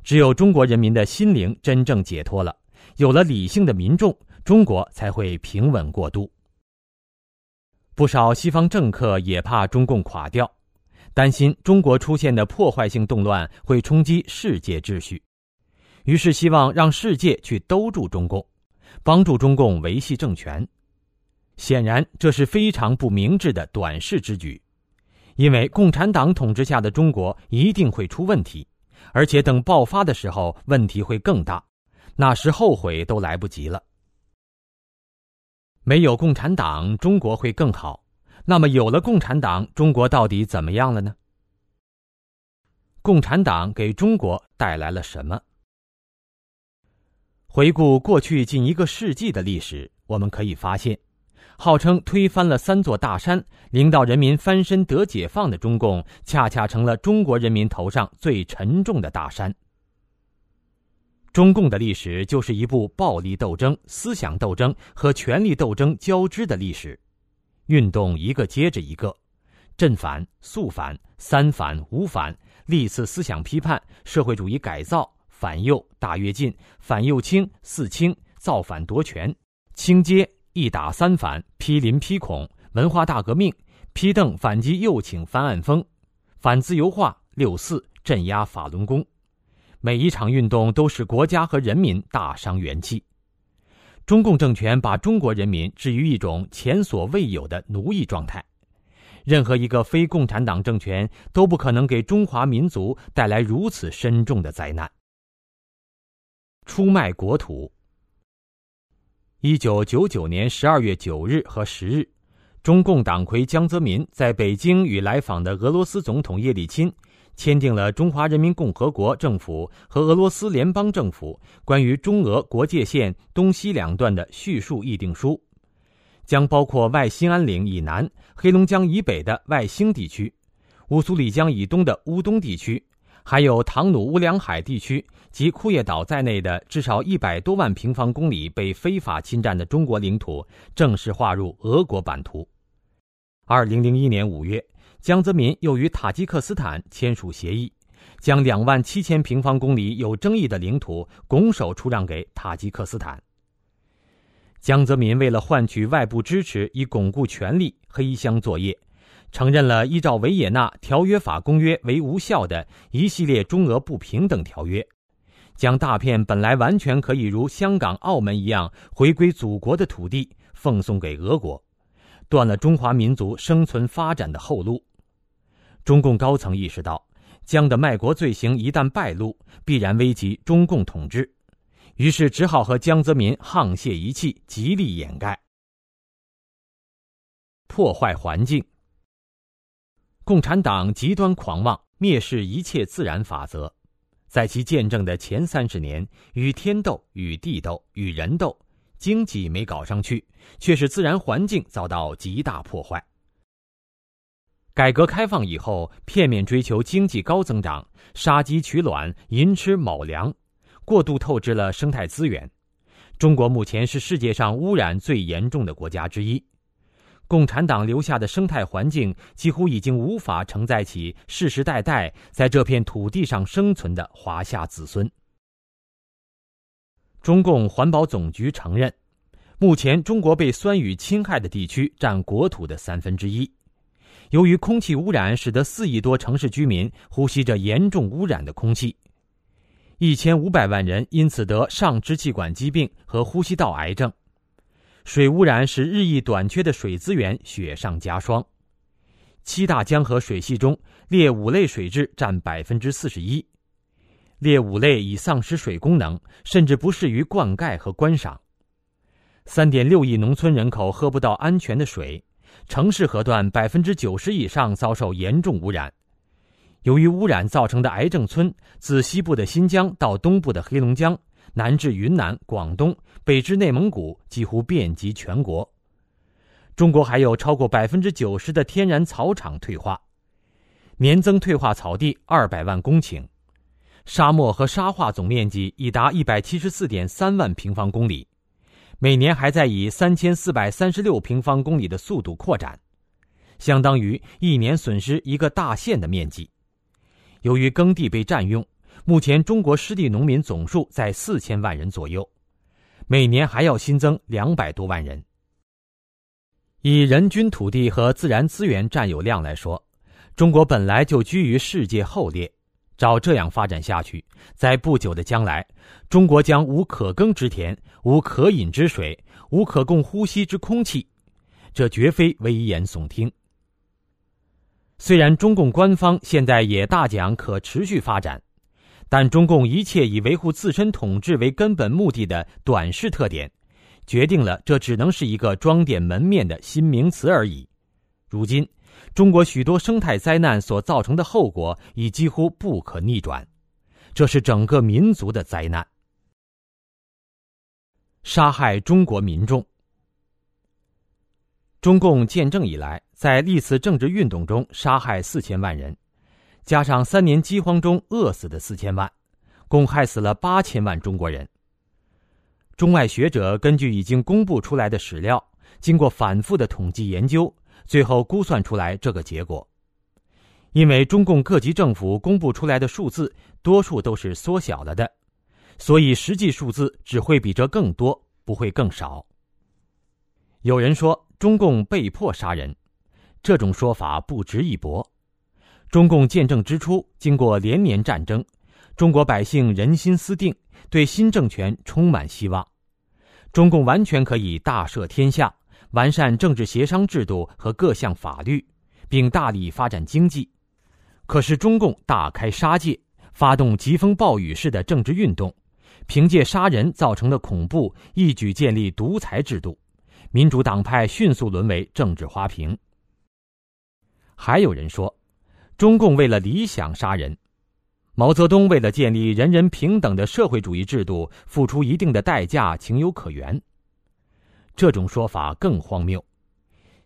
只有中国人民的心灵真正解脱了，有了理性的民众，中国才会平稳过渡。不少西方政客也怕中共垮掉，担心中国出现的破坏性动乱会冲击世界秩序，于是希望让世界去兜住中共，帮助中共维系政权。显然，这是非常不明智的短视之举，因为共产党统治下的中国一定会出问题，而且等爆发的时候，问题会更大，那时后悔都来不及了。没有共产党，中国会更好。那么，有了共产党，中国到底怎么样了呢？共产党给中国带来了什么？回顾过去近一个世纪的历史，我们可以发现，号称推翻了三座大山、领导人民翻身得解放的中共，恰恰成了中国人民头上最沉重的大山。中共的历史就是一部暴力斗争、思想斗争和权力斗争交织的历史，运动一个接着一个，正反、肃反、三反、五反、历次思想批判、社会主义改造、反右、大跃进、反右倾、四清、造反夺权、清街、一打三反、批林批孔、文化大革命、批邓反击右倾翻案风、反自由化、六四镇压法轮功。每一场运动都使国家和人民大伤元气，中共政权把中国人民置于一种前所未有的奴役状态，任何一个非共产党政权都不可能给中华民族带来如此深重的灾难。出卖国土。一九九九年十二月九日和十日，中共党魁江泽民在北京与来访的俄罗斯总统叶利钦。签订了中华人民共和国政府和俄罗斯联邦政府关于中俄国界线东西两段的叙述议定书，将包括外兴安岭以南、黑龙江以北的外兴地区，乌苏里江以东的乌东地区，还有唐努乌梁海地区及库页岛在内的至少一百多万平方公里被非法侵占的中国领土，正式划入俄国版图。二零零一年五月。江泽民又与塔吉克斯坦签署协议，将两万七千平方公里有争议的领土拱手出让给塔吉克斯坦。江泽民为了换取外部支持以巩固权力，黑箱作业，承认了依照维也纳条约法公约为无效的一系列中俄不平等条约，将大片本来完全可以如香港、澳门一样回归祖国的土地奉送给俄国，断了中华民族生存发展的后路。中共高层意识到，江的卖国罪行一旦败露，必然危及中共统治，于是只好和江泽民沆瀣一气，极力掩盖、破坏环境。共产党极端狂妄，蔑视一切自然法则，在其见证的前三十年，与天斗、与地斗、与人斗，经济没搞上去，却使自然环境遭到极大破坏。改革开放以后，片面追求经济高增长，杀鸡取卵，寅吃卯粮，过度透支了生态资源。中国目前是世界上污染最严重的国家之一。共产党留下的生态环境几乎已经无法承载起世世代代在这片土地上生存的华夏子孙。中共环保总局承认，目前中国被酸雨侵害的地区占国土的三分之一。由于空气污染，使得四亿多城市居民呼吸着严重污染的空气，一千五百万人因此得上支气管疾病和呼吸道癌症。水污染使日益短缺的水资源雪上加霜。七大江河水系中，劣五类水质占百分之四十一，劣五类已丧失水功能，甚至不适于灌溉和观赏。三点六亿农村人口喝不到安全的水。城市河段百分之九十以上遭受严重污染，由于污染造成的癌症村，自西部的新疆到东部的黑龙江，南至云南、广东，北至内蒙古，几乎遍及全国。中国还有超过百分之九十的天然草场退化，年增退化草地二百万公顷，沙漠和沙化总面积已达一百七十四点三万平方公里。每年还在以三千四百三十六平方公里的速度扩展，相当于一年损失一个大县的面积。由于耕地被占用，目前中国湿地农民总数在四千万人左右，每年还要新增两百多万人。以人均土地和自然资源占有量来说，中国本来就居于世界后列。照这样发展下去，在不久的将来，中国将无可耕之田，无可饮之水，无可供呼吸之空气。这绝非危言耸听。虽然中共官方现在也大讲可持续发展，但中共一切以维护自身统治为根本目的的短视特点，决定了这只能是一个装点门面的新名词而已。如今。中国许多生态灾难所造成的后果已几乎不可逆转，这是整个民族的灾难。杀害中国民众。中共建政以来，在历次政治运动中杀害四千万人，加上三年饥荒中饿死的四千万，共害死了八千万中国人。中外学者根据已经公布出来的史料，经过反复的统计研究。最后估算出来这个结果，因为中共各级政府公布出来的数字多数都是缩小了的，所以实际数字只会比这更多，不会更少。有人说中共被迫杀人，这种说法不值一驳。中共建政之初，经过连年战争，中国百姓人心思定，对新政权充满希望，中共完全可以大赦天下。完善政治协商制度和各项法律，并大力发展经济。可是中共大开杀戒，发动疾风暴雨式的政治运动，凭借杀人造成的恐怖，一举建立独裁制度，民主党派迅速沦为政治花瓶。还有人说，中共为了理想杀人，毛泽东为了建立人人平等的社会主义制度，付出一定的代价，情有可原。这种说法更荒谬。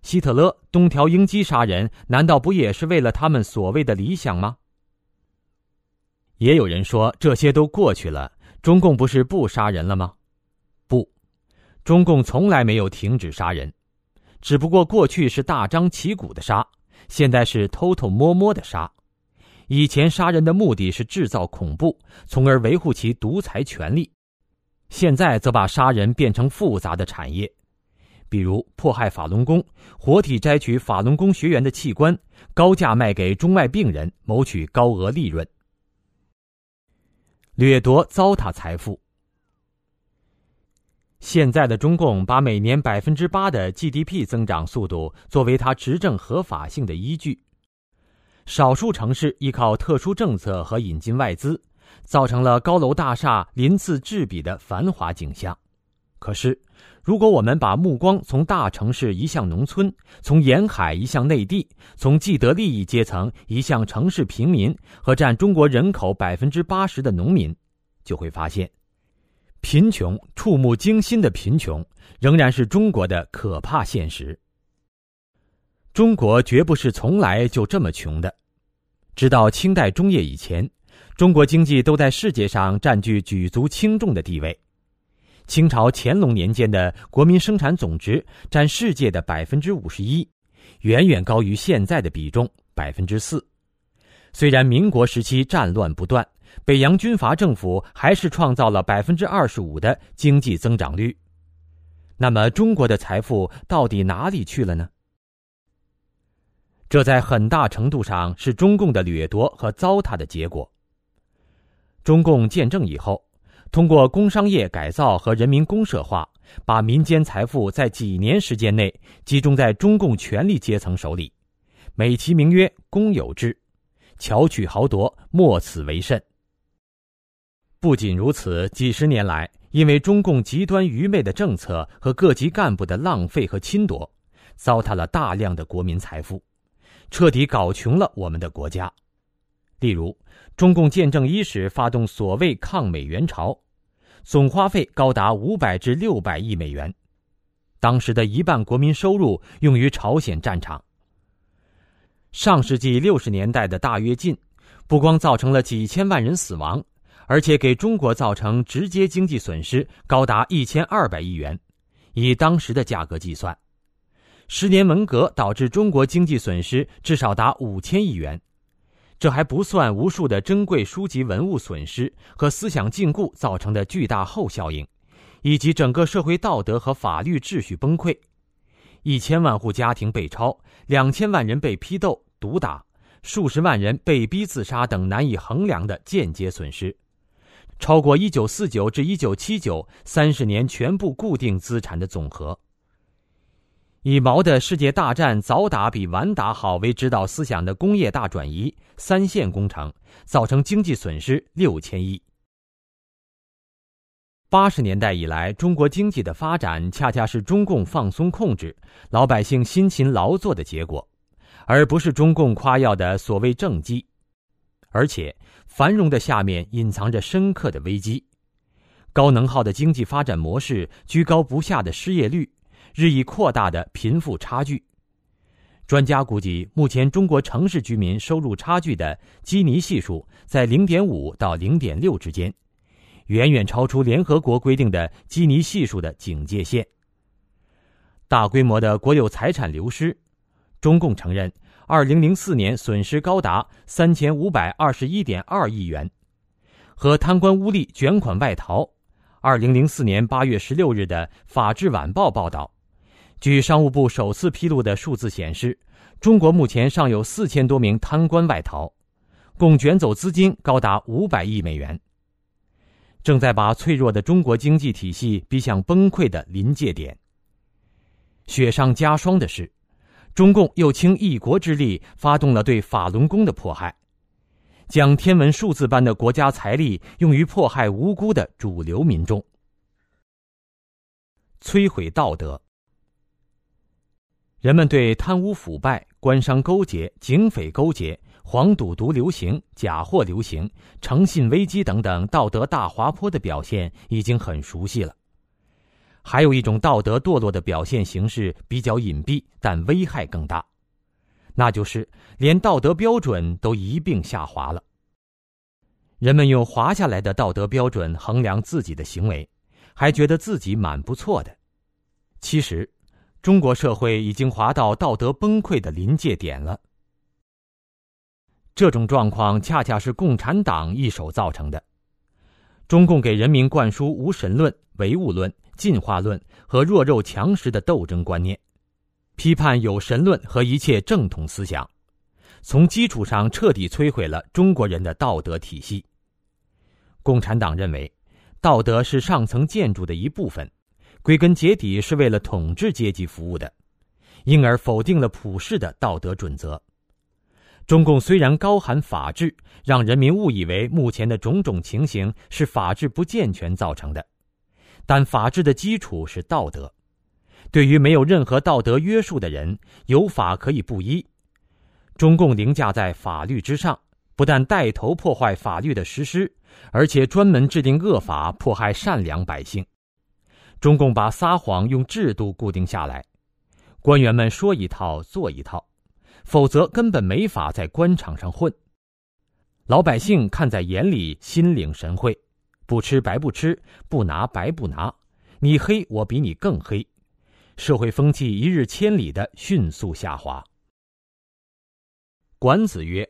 希特勒东条英机杀人，难道不也是为了他们所谓的理想吗？也有人说这些都过去了，中共不是不杀人了吗？不，中共从来没有停止杀人，只不过过去是大张旗鼓的杀，现在是偷偷摸摸的杀。以前杀人的目的是制造恐怖，从而维护其独裁权力。现在则把杀人变成复杂的产业，比如迫害法轮功，活体摘取法轮功学员的器官，高价卖给中外病人，谋取高额利润，掠夺糟蹋财富。现在的中共把每年百分之八的 GDP 增长速度作为它执政合法性的依据，少数城市依靠特殊政策和引进外资。造成了高楼大厦鳞次栉比的繁华景象。可是，如果我们把目光从大城市移向农村，从沿海移向内地，从既得利益阶层移向城市平民和占中国人口百分之八十的农民，就会发现，贫穷触目惊心的贫穷仍然是中国的可怕现实。中国绝不是从来就这么穷的，直到清代中叶以前。中国经济都在世界上占据举足轻重的地位。清朝乾隆年间的国民生产总值占世界的百分之五十一，远远高于现在的比重百分之四。虽然民国时期战乱不断，北洋军阀政府还是创造了百分之二十五的经济增长率。那么，中国的财富到底哪里去了呢？这在很大程度上是中共的掠夺和糟蹋的结果。中共建政以后，通过工商业改造和人民公社化，把民间财富在几年时间内集中在中共权力阶层手里，美其名曰公有制，巧取豪夺，莫此为甚。不仅如此，几十年来，因为中共极端愚昧的政策和各级干部的浪费和侵夺，糟蹋了大量的国民财富，彻底搞穷了我们的国家。例如，中共建政伊始发动所谓抗美援朝，总花费高达五百至六百亿美元，当时的一半国民收入用于朝鲜战场。上世纪六十年代的大跃进，不光造成了几千万人死亡，而且给中国造成直接经济损失高达一千二百亿元，以当时的价格计算，十年文革导致中国经济损失至少达五千亿元。这还不算无数的珍贵书籍文物损失和思想禁锢造成的巨大后效应，以及整个社会道德和法律秩序崩溃。一千万户家庭被抄，两千万人被批斗、毒打，数十万人被逼自杀等难以衡量的间接损失，超过一九四九至一九七九三十年全部固定资产的总和。以毛的世界大战早打比晚打好为指导思想的工业大转移三线工程，造成经济损失六千亿。八十年代以来，中国经济的发展恰恰是中共放松控制、老百姓辛勤劳作的结果，而不是中共夸耀的所谓政绩。而且，繁荣的下面隐藏着深刻的危机：高能耗的经济发展模式，居高不下的失业率。日益扩大的贫富差距，专家估计，目前中国城市居民收入差距的基尼系数在零点五到零点六之间，远远超出联合国规定的基尼系数的警戒线。大规模的国有财产流失，中共承认，二零零四年损失高达三千五百二十一点二亿元，和贪官污吏卷款外逃。二零零四年八月十六日的《法制晚报》报道。据商务部首次披露的数字显示，中国目前尚有四千多名贪官外逃，共卷走资金高达五百亿美元，正在把脆弱的中国经济体系逼向崩溃的临界点。雪上加霜的是，中共又倾一国之力发动了对法轮功的迫害，将天文数字般的国家财力用于迫害无辜的主流民众，摧毁道德。人们对贪污腐败、官商勾结、警匪勾结、黄赌毒流行、假货流行、诚信危机等等道德大滑坡的表现已经很熟悉了。还有一种道德堕落的表现形式比较隐蔽，但危害更大，那就是连道德标准都一并下滑了。人们用滑下来的道德标准衡量自己的行为，还觉得自己蛮不错的，其实。中国社会已经滑到道德崩溃的临界点了。这种状况恰恰是共产党一手造成的。中共给人民灌输无神论、唯物论、进化论和弱肉强食的斗争观念，批判有神论和一切正统思想，从基础上彻底摧毁了中国人的道德体系。共产党认为，道德是上层建筑的一部分。归根结底是为了统治阶级服务的，因而否定了普世的道德准则。中共虽然高喊法治，让人民误以为目前的种种情形是法治不健全造成的，但法治的基础是道德。对于没有任何道德约束的人，有法可以不依。中共凌驾在法律之上，不但带头破坏法律的实施，而且专门制定恶法迫害善良百姓。中共把撒谎用制度固定下来，官员们说一套做一套，否则根本没法在官场上混。老百姓看在眼里，心领神会，不吃白不吃，不拿白不拿，你黑我比你更黑，社会风气一日千里的迅速下滑。管子曰：“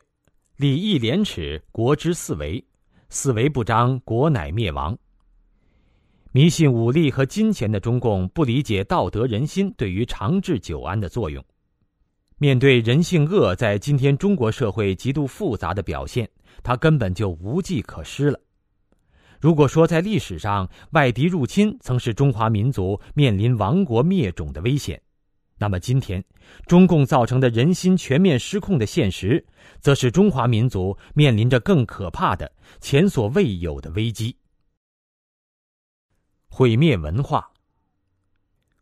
礼义廉耻，国之四维；四维不张，国乃灭亡。”迷信武力和金钱的中共不理解道德人心对于长治久安的作用。面对人性恶在今天中国社会极度复杂的表现，他根本就无计可施了。如果说在历史上外敌入侵曾是中华民族面临亡国灭种的危险，那么今天中共造成的人心全面失控的现实，则是中华民族面临着更可怕的、前所未有的危机。毁灭文化。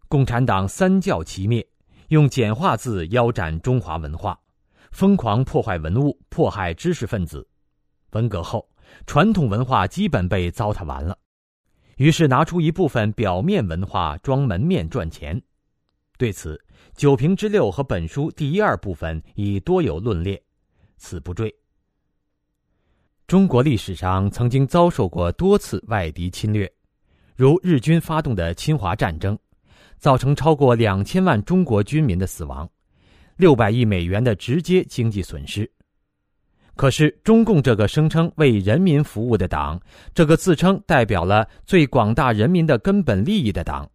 共产党三教齐灭，用简化字腰斩中华文化，疯狂破坏文物，迫害知识分子。文革后，传统文化基本被糟蹋完了，于是拿出一部分表面文化装门面赚钱。对此，九平之六和本书第一二部分已多有论列，此不赘。中国历史上曾经遭受过多次外敌侵略。如日军发动的侵华战争，造成超过两千万中国军民的死亡，六百亿美元的直接经济损失。可是，中共这个声称为人民服务的党，这个自称代表了最广大人民的根本利益的党，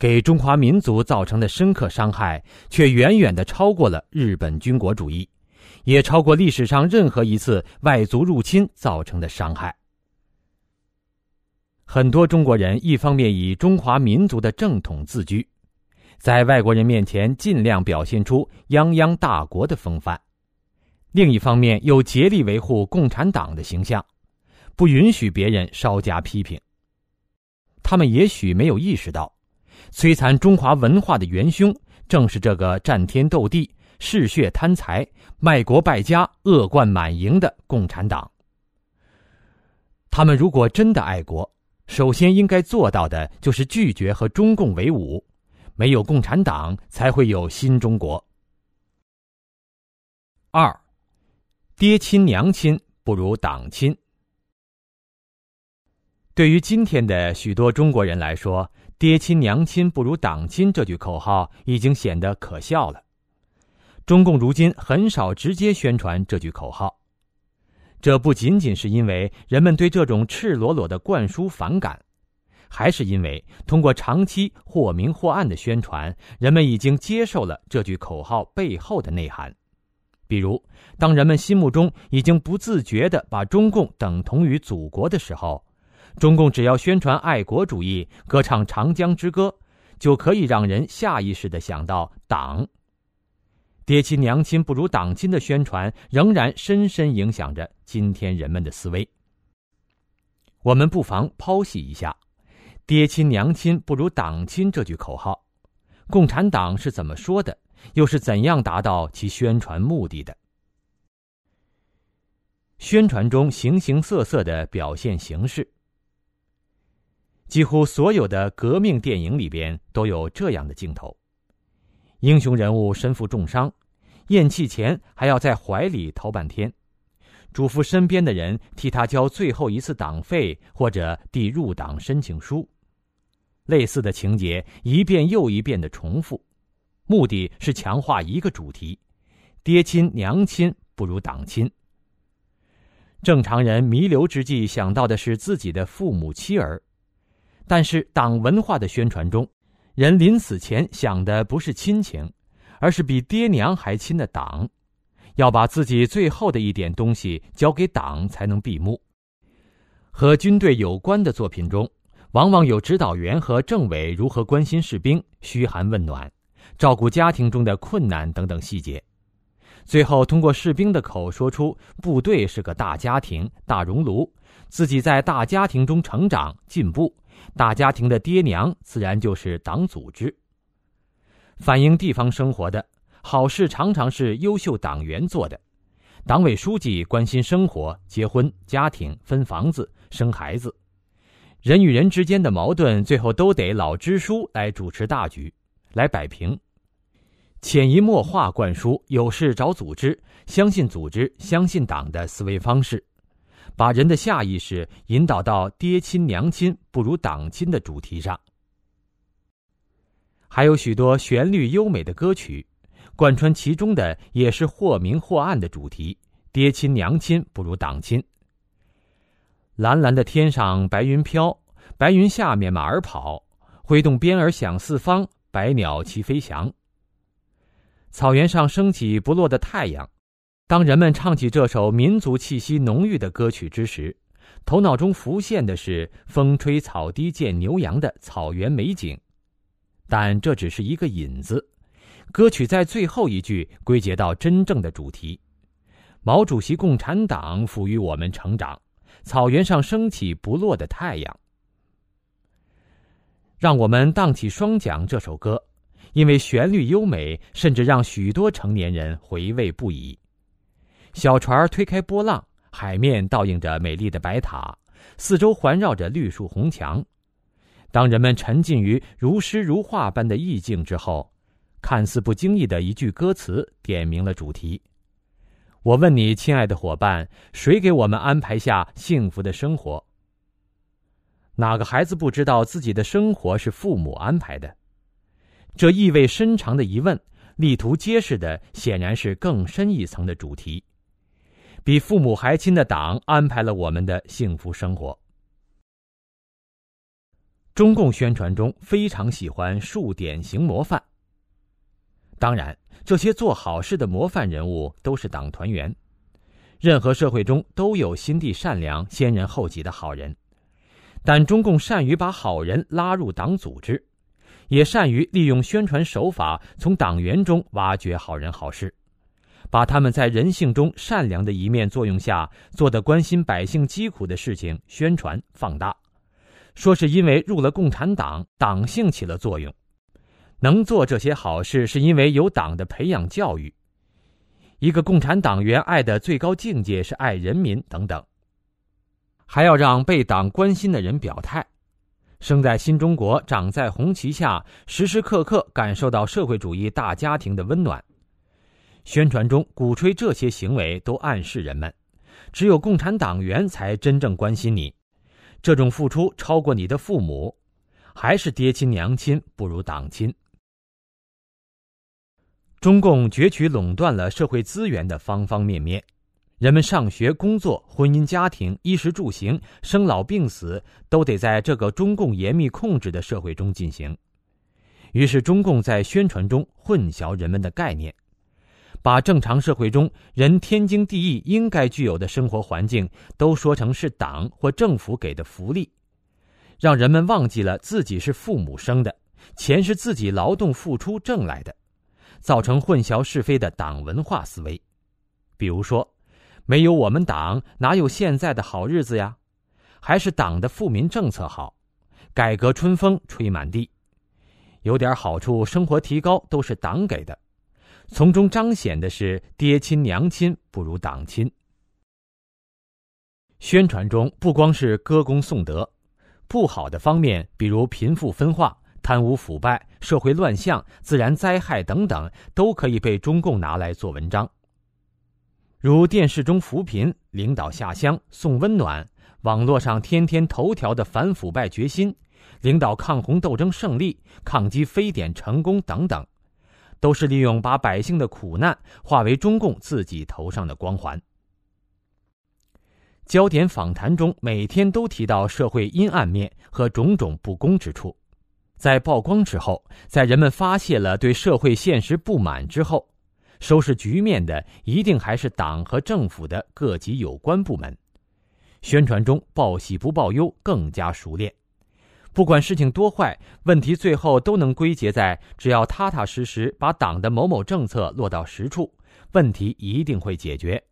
给中华民族造成的深刻伤害，却远远的超过了日本军国主义，也超过历史上任何一次外族入侵造成的伤害。很多中国人一方面以中华民族的正统自居，在外国人面前尽量表现出泱泱大国的风范；另一方面又竭力维护共产党的形象，不允许别人稍加批评。他们也许没有意识到，摧残中华文化的元凶正是这个战天斗地、嗜血贪财、卖国败家、恶贯满盈的共产党。他们如果真的爱国，首先应该做到的就是拒绝和中共为伍，没有共产党才会有新中国。二，爹亲娘亲不如党亲。对于今天的许多中国人来说，“爹亲娘亲不如党亲”这句口号已经显得可笑了。中共如今很少直接宣传这句口号。这不仅仅是因为人们对这种赤裸裸的灌输反感，还是因为通过长期或明或暗的宣传，人们已经接受了这句口号背后的内涵。比如，当人们心目中已经不自觉地把中共等同于祖国的时候，中共只要宣传爱国主义，歌唱《长江之歌》，就可以让人下意识地想到党。爹亲娘亲不如党亲的宣传仍然深深影响着今天人们的思维。我们不妨剖析一下“爹亲娘亲不如党亲”这句口号，共产党是怎么说的，又是怎样达到其宣传目的的？宣传中形形色色的表现形式，几乎所有的革命电影里边都有这样的镜头。英雄人物身负重伤，咽气前还要在怀里掏半天，嘱咐身边的人替他交最后一次党费或者递入党申请书。类似的情节一遍又一遍的重复，目的是强化一个主题：爹亲娘亲不如党亲。正常人弥留之际想到的是自己的父母妻儿，但是党文化的宣传中。人临死前想的不是亲情，而是比爹娘还亲的党，要把自己最后的一点东西交给党才能闭幕。和军队有关的作品中，往往有指导员和政委如何关心士兵、嘘寒问暖、照顾家庭中的困难等等细节，最后通过士兵的口说出部队是个大家庭、大熔炉，自己在大家庭中成长进步。大家庭的爹娘自然就是党组织。反映地方生活的好事常常是优秀党员做的，党委书记关心生活、结婚、家庭、分房子、生孩子，人与人之间的矛盾最后都得老支书来主持大局，来摆平，潜移默化灌输有事找组织、相信组织、相信党的思维方式。把人的下意识引导到爹亲娘亲不如党亲的主题上，还有许多旋律优美的歌曲，贯穿其中的也是或明或暗的主题：爹亲娘亲不如党亲。蓝蓝的天上白云飘，白云下面马儿跑，挥动鞭儿响四方，百鸟齐飞翔。草原上升起不落的太阳。当人们唱起这首民族气息浓郁的歌曲之时，头脑中浮现的是风吹草低见牛羊的草原美景，但这只是一个引子。歌曲在最后一句归结到真正的主题：毛主席共产党赋予我们成长，草原上升起不落的太阳。让我们荡起双桨。这首歌，因为旋律优美，甚至让许多成年人回味不已。小船推开波浪，海面倒映着美丽的白塔，四周环绕着绿树红墙。当人们沉浸于如诗如画般的意境之后，看似不经意的一句歌词点明了主题。我问你，亲爱的伙伴，谁给我们安排下幸福的生活？哪个孩子不知道自己的生活是父母安排的？这意味深长的疑问，力图揭示的显然是更深一层的主题。比父母还亲的党安排了我们的幸福生活。中共宣传中非常喜欢树典型模范。当然，这些做好事的模范人物都是党团员。任何社会中都有心地善良、先人后己的好人，但中共善于把好人拉入党组织，也善于利用宣传手法从党员中挖掘好人好事，把他们在人性中善良的一面作用下做的关心百姓疾苦的事情宣传放大，说是因为入了共产党，党性起了作用，能做这些好事是因为有党的培养教育。一个共产党员爱的最高境界是爱人民等等，还要让被党关心的人表态，生在新中国，长在红旗下，时时刻刻感受到社会主义大家庭的温暖。宣传中鼓吹这些行为，都暗示人们，只有共产党员才真正关心你，这种付出超过你的父母，还是爹亲娘亲不如党亲。中共攫取垄断了社会资源的方方面面，人们上学、工作、婚姻、家庭、衣食住行、生老病死，都得在这个中共严密控制的社会中进行。于是，中共在宣传中混淆人们的概念，把正常社会中人天经地义应该具有的生活环境都说成是党或政府给的福利，让人们忘记了自己是父母生的，钱是自己劳动付出挣来的。造成混淆是非的党文化思维，比如说，没有我们党哪有现在的好日子呀？还是党的富民政策好，改革春风吹满地，有点好处，生活提高都是党给的，从中彰显的是爹亲娘亲不如党亲。宣传中不光是歌功颂德，不好的方面，比如贫富分化。贪污腐败、社会乱象、自然灾害等等，都可以被中共拿来做文章。如电视中扶贫、领导下乡送温暖，网络上天天头条的反腐败决心、领导抗洪斗争胜利、抗击非典成功等等，都是利用把百姓的苦难化为中共自己头上的光环。焦点访谈中每天都提到社会阴暗面和种种不公之处。在曝光之后，在人们发泄了对社会现实不满之后，收拾局面的一定还是党和政府的各级有关部门。宣传中报喜不报忧更加熟练，不管事情多坏，问题最后都能归结在只要踏踏实实把党的某某政策落到实处，问题一定会解决。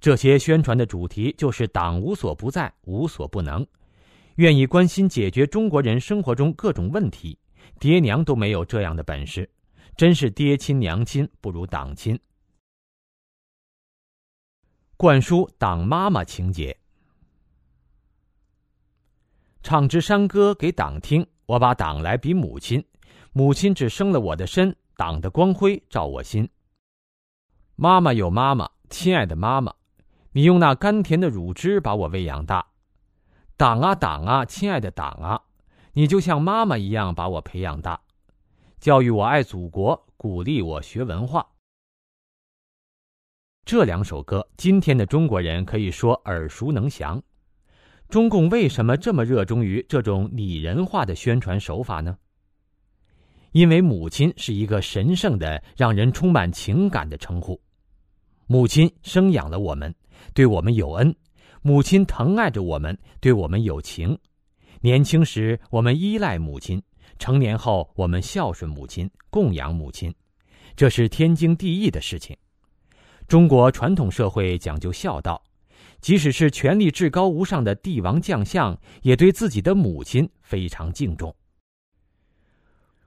这些宣传的主题就是党无所不在，无所不能。愿意关心解决中国人生活中各种问题，爹娘都没有这样的本事，真是爹亲娘亲不如党亲。灌输党妈妈情节，唱支山歌给党听，我把党来比母亲，母亲只生了我的身，党的光辉照我心。妈妈有妈妈，亲爱的妈妈，你用那甘甜的乳汁把我喂养大。党啊党啊，亲爱的党啊，你就像妈妈一样把我培养大，教育我爱祖国，鼓励我学文化。这两首歌，今天的中国人可以说耳熟能详。中共为什么这么热衷于这种拟人化的宣传手法呢？因为母亲是一个神圣的、让人充满情感的称呼。母亲生养了我们，对我们有恩。母亲疼爱着我们，对我们有情。年轻时我们依赖母亲，成年后我们孝顺母亲，供养母亲，这是天经地义的事情。中国传统社会讲究孝道，即使是权力至高无上的帝王将相，也对自己的母亲非常敬重。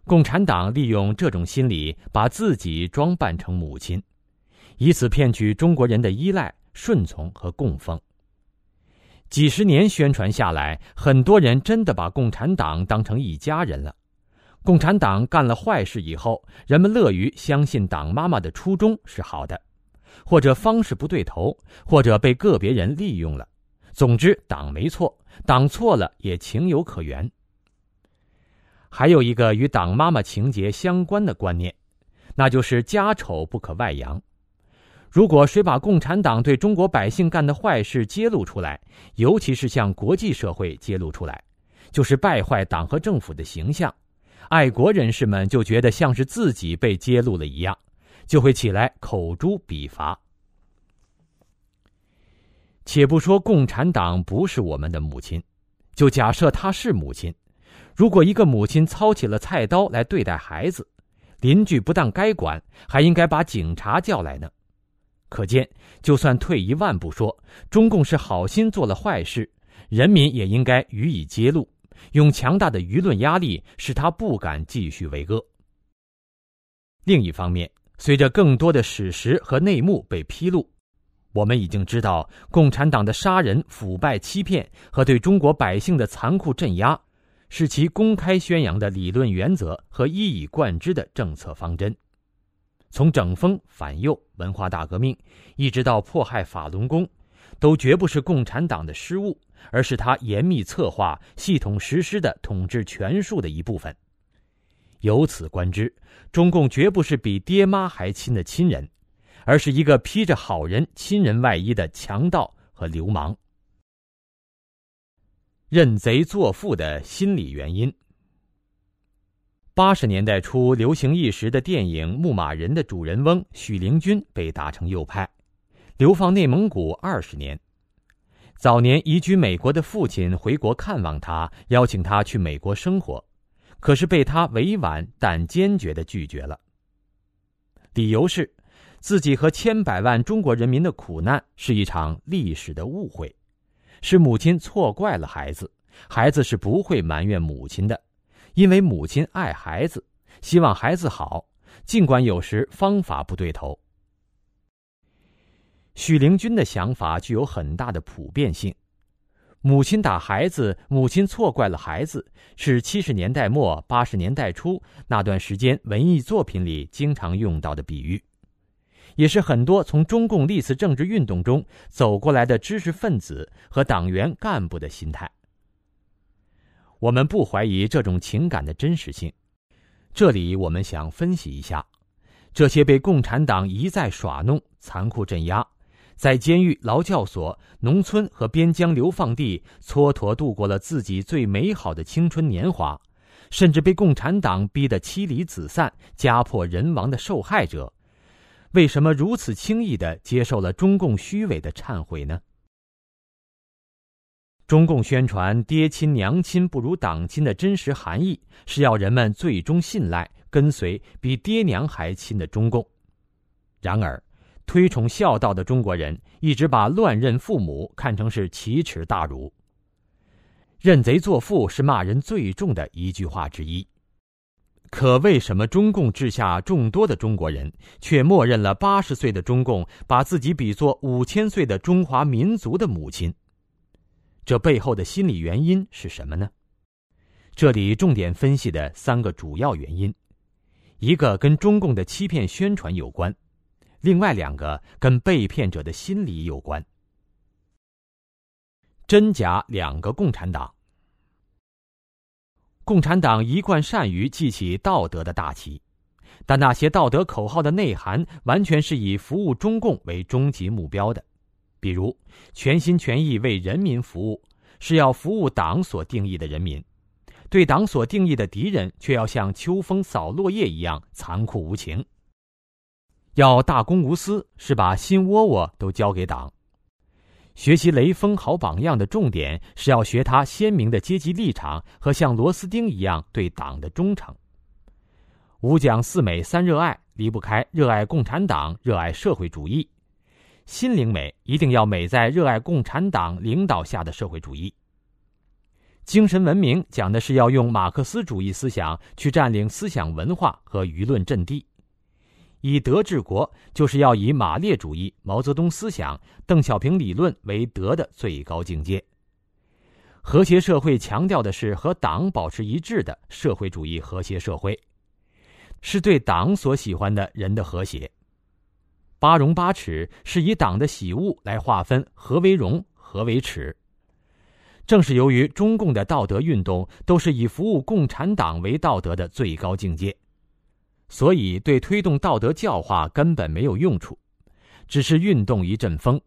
共产党利用这种心理，把自己装扮成母亲，以此骗取中国人的依赖、顺从和供奉。几十年宣传下来，很多人真的把共产党当成一家人了。共产党干了坏事以后，人们乐于相信党妈妈的初衷是好的，或者方式不对头，或者被个别人利用了。总之，党没错，党错了也情有可原。还有一个与党妈妈情节相关的观念，那就是家丑不可外扬。如果谁把共产党对中国百姓干的坏事揭露出来，尤其是向国际社会揭露出来，就是败坏党和政府的形象，爱国人士们就觉得像是自己被揭露了一样，就会起来口诛笔伐。且不说共产党不是我们的母亲，就假设她是母亲，如果一个母亲操起了菜刀来对待孩子，邻居不但该管，还应该把警察叫来呢。可见，就算退一万步说，中共是好心做了坏事，人民也应该予以揭露，用强大的舆论压力使他不敢继续为恶。另一方面，随着更多的史实和内幕被披露。我们已经知道，共产党的杀人、腐败、欺骗和对中国百姓的残酷镇压，是其公开宣扬的理论原则和一以贯之的政策方针。从整风反右、文化大革命，一直到迫害法轮功，都绝不是共产党的失误，而是他严密策划、系统实施的统治权术的一部分。由此观之，中共绝不是比爹妈还亲的亲人。而是一个披着好人、亲人外衣的强盗和流氓。认贼作父的心理原因。八十年代初流行一时的电影《牧马人》的主人翁许灵均被打成右派，流放内蒙古二十年。早年移居美国的父亲回国看望他，邀请他去美国生活，可是被他委婉但坚决的拒绝了。理由是。自己和千百万中国人民的苦难是一场历史的误会，是母亲错怪了孩子，孩子是不会埋怨母亲的，因为母亲爱孩子，希望孩子好，尽管有时方法不对头。许灵均的想法具有很大的普遍性，母亲打孩子，母亲错怪了孩子，是七十年代末八十年代初那段时间文艺作品里经常用到的比喻。也是很多从中共历次政治运动中走过来的知识分子和党员干部的心态。我们不怀疑这种情感的真实性。这里我们想分析一下，这些被共产党一再耍弄、残酷镇压，在监狱、劳教所、农村和边疆流放地蹉跎度过了自己最美好的青春年华，甚至被共产党逼得妻离子散、家破人亡的受害者。为什么如此轻易的接受了中共虚伪的忏悔呢？中共宣传“爹亲娘亲不如党亲”的真实含义，是要人们最终信赖、跟随比爹娘还亲的中共。然而，推崇孝道的中国人一直把乱认父母看成是奇耻大辱。认贼作父是骂人最重的一句话之一。可为什么中共治下众多的中国人却默认了八十岁的中共把自己比作五千岁的中华民族的母亲？这背后的心理原因是什么呢？这里重点分析的三个主要原因，一个跟中共的欺骗宣传有关，另外两个跟被骗者的心理有关。真假两个共产党。共产党一贯善于记起道德的大旗，但那些道德口号的内涵完全是以服务中共为终极目标的。比如，全心全意为人民服务，是要服务党所定义的人民；对党所定义的敌人，却要像秋风扫落叶一样残酷无情。要大公无私，是把心窝窝都交给党。学习雷锋好榜样的重点是要学他鲜明的阶级立场和像螺丝钉一样对党的忠诚。五讲四美三热爱离不开热爱共产党、热爱社会主义。心灵美一定要美在热爱共产党领导下的社会主义。精神文明讲的是要用马克思主义思想去占领思想文化和舆论阵地。以德治国，就是要以马列主义、毛泽东思想、邓小平理论为德的最高境界。和谐社会强调的是和党保持一致的社会主义和谐社会，是对党所喜欢的人的和谐。八荣八耻是以党的喜恶来划分何为荣，何为耻。正是由于中共的道德运动都是以服务共产党为道德的最高境界。所以，对推动道德教化根本没有用处，只是运动一阵风，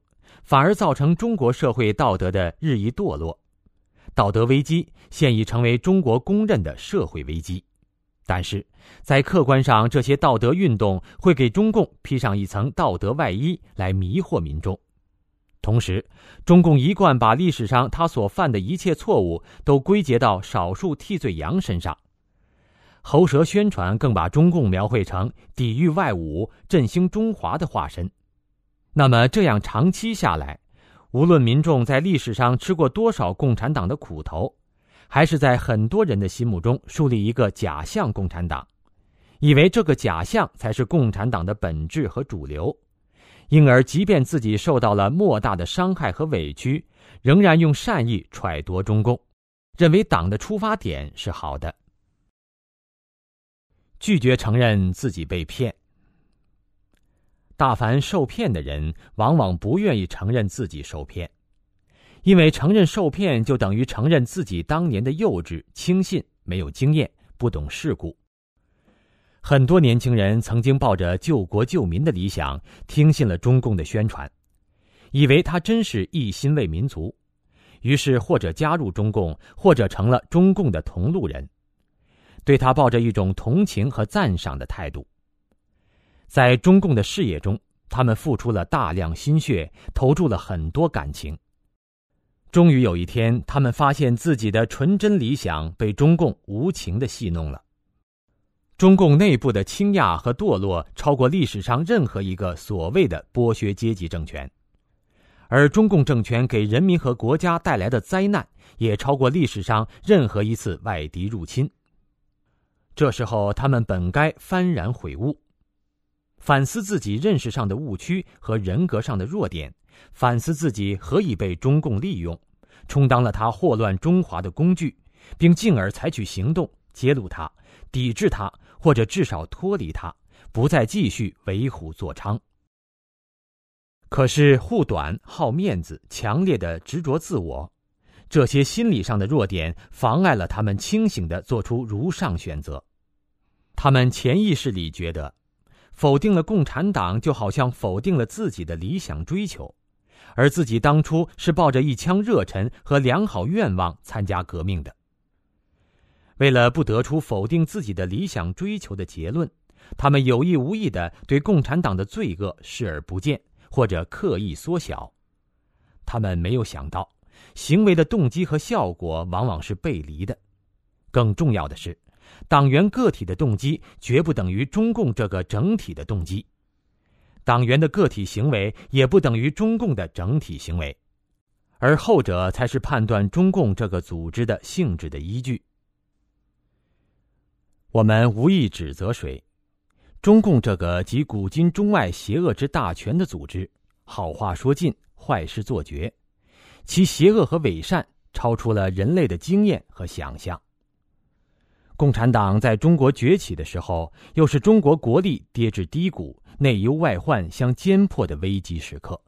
反而造成中国社会道德的日益堕落。道德危机现已成为中国公认的社会危机。但是，在客观上，这些道德运动会给中共披上一层道德外衣，来迷惑民众。同时，中共一贯把历史上他所犯的一切错误都归结到少数替罪羊身上。喉舌宣传更把中共描绘成抵御外侮、振兴中华的化身。那么，这样长期下来，无论民众在历史上吃过多少共产党的苦头，还是在很多人的心目中树立一个假象共产党，以为这个假象才是共产党的本质和主流，因而即便自己受到了莫大的伤害和委屈，仍然用善意揣度中共，认为党的出发点是好的。拒绝承认自己被骗。大凡受骗的人，往往不愿意承认自己受骗，因为承认受骗就等于承认自己当年的幼稚、轻信、没有经验、不懂世故。很多年轻人曾经抱着救国救民的理想，听信了中共的宣传，以为他真是一心为民族，于是或者加入中共，或者成了中共的同路人。对他抱着一种同情和赞赏的态度。在中共的事业中，他们付出了大量心血，投注了很多感情。终于有一天，他们发现自己的纯真理想被中共无情的戏弄了。中共内部的倾轧和堕落超过历史上任何一个所谓的剥削阶级政权，而中共政权给人民和国家带来的灾难也超过历史上任何一次外敌入侵。这时候，他们本该幡然悔悟，反思自己认识上的误区和人格上的弱点，反思自己何以被中共利用，充当了他祸乱中华的工具，并进而采取行动揭露他、抵制他，或者至少脱离他，不再继续为虎作伥。可是，护短、好面子、强烈的执着自我。这些心理上的弱点妨碍了他们清醒地做出如上选择。他们潜意识里觉得，否定了共产党，就好像否定了自己的理想追求，而自己当初是抱着一腔热忱和良好愿望参加革命的。为了不得出否定自己的理想追求的结论，他们有意无意地对共产党的罪恶视而不见，或者刻意缩小。他们没有想到。行为的动机和效果往往是背离的。更重要的是，党员个体的动机绝不等于中共这个整体的动机，党员的个体行为也不等于中共的整体行为，而后者才是判断中共这个组织的性质的依据。我们无意指责谁，中共这个集古今中外邪恶之大权的组织，好话说尽，坏事做绝。其邪恶和伪善超出了人类的经验和想象。共产党在中国崛起的时候，又是中国国力跌至低谷、内忧外患相间迫的危机时刻。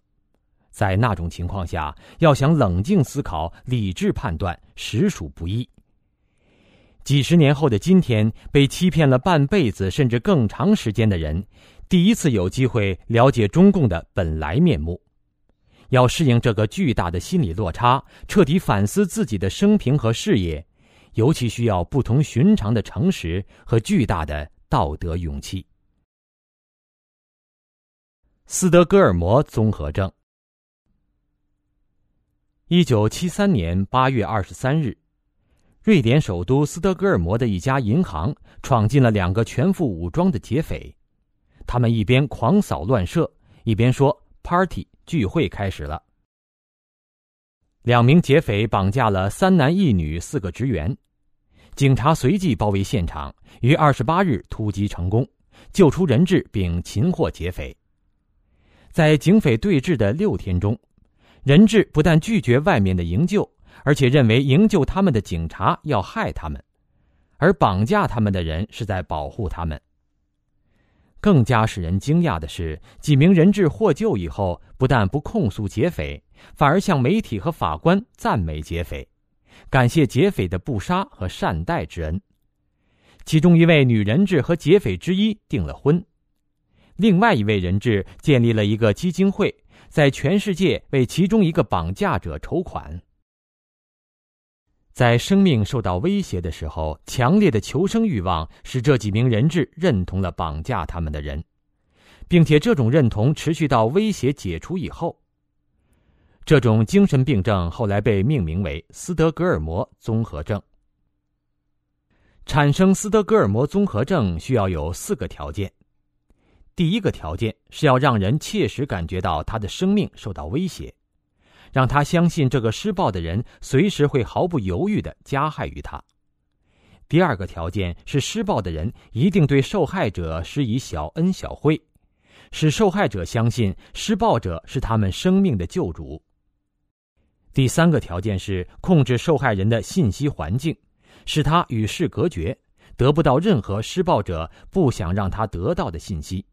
在那种情况下，要想冷静思考、理智判断，实属不易。几十年后的今天，被欺骗了半辈子甚至更长时间的人，第一次有机会了解中共的本来面目。要适应这个巨大的心理落差，彻底反思自己的生平和事业，尤其需要不同寻常的诚实和巨大的道德勇气。斯德哥尔摩综合症。一九七三年八月二十三日，瑞典首都斯德哥尔摩的一家银行闯进了两个全副武装的劫匪，他们一边狂扫乱射，一边说 “party”。聚会开始了。两名劫匪绑架了三男一女四个职员，警察随即包围现场，于二十八日突击成功，救出人质并擒获劫匪。在警匪对峙的六天中，人质不但拒绝外面的营救，而且认为营救他们的警察要害他们，而绑架他们的人是在保护他们。更加使人惊讶的是，几名人质获救以后，不但不控诉劫匪，反而向媒体和法官赞美劫匪，感谢劫匪的不杀和善待之恩。其中一位女人质和劫匪之一订了婚，另外一位人质建立了一个基金会，在全世界为其中一个绑架者筹款。在生命受到威胁的时候，强烈的求生欲望使这几名人质认同了绑架他们的人，并且这种认同持续到威胁解除以后。这种精神病症后来被命名为斯德哥尔摩综合症。产生斯德哥尔摩综合症需要有四个条件。第一个条件是要让人切实感觉到他的生命受到威胁。让他相信这个施暴的人随时会毫不犹豫的加害于他。第二个条件是施暴的人一定对受害者施以小恩小惠，使受害者相信施暴者是他们生命的救主。第三个条件是控制受害人的信息环境，使他与世隔绝，得不到任何施暴者不想让他得到的信息。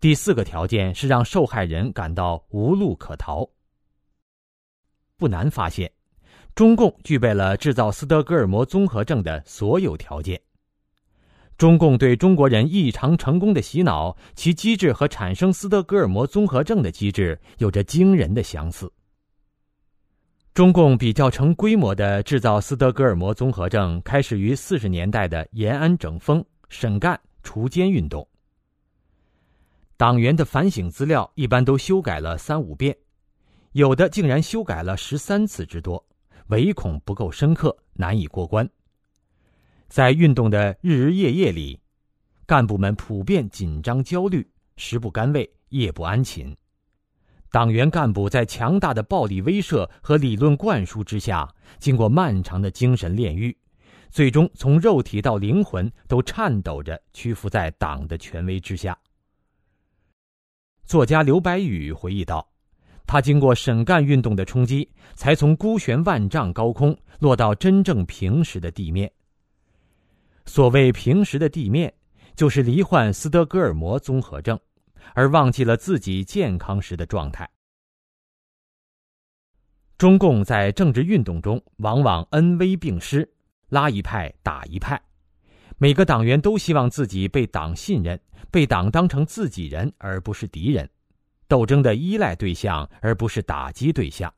第四个条件是让受害人感到无路可逃。不难发现，中共具备了制造斯德哥尔摩综合症的所有条件。中共对中国人异常成功的洗脑，其机制和产生斯德哥尔摩综合症的机制有着惊人的相似。中共比较成规模的制造斯德哥尔摩综合症，开始于四十年代的延安整风、审干、除奸运动。党员的反省资料一般都修改了三五遍。有的竟然修改了十三次之多，唯恐不够深刻，难以过关。在运动的日日夜夜里，干部们普遍紧张焦虑，食不甘味，夜不安寝。党员干部在强大的暴力威慑和理论灌输之下，经过漫长的精神炼狱，最终从肉体到灵魂都颤抖着屈服在党的权威之下。作家刘白羽回忆道。他经过审干运动的冲击，才从孤悬万丈高空落到真正平实的地面。所谓平实的地面，就是罹患斯德哥尔摩综合症，而忘记了自己健康时的状态。中共在政治运动中往往恩威并施，拉一派打一派，每个党员都希望自己被党信任，被党当成自己人而不是敌人。斗争的依赖对象，而不是打击对象。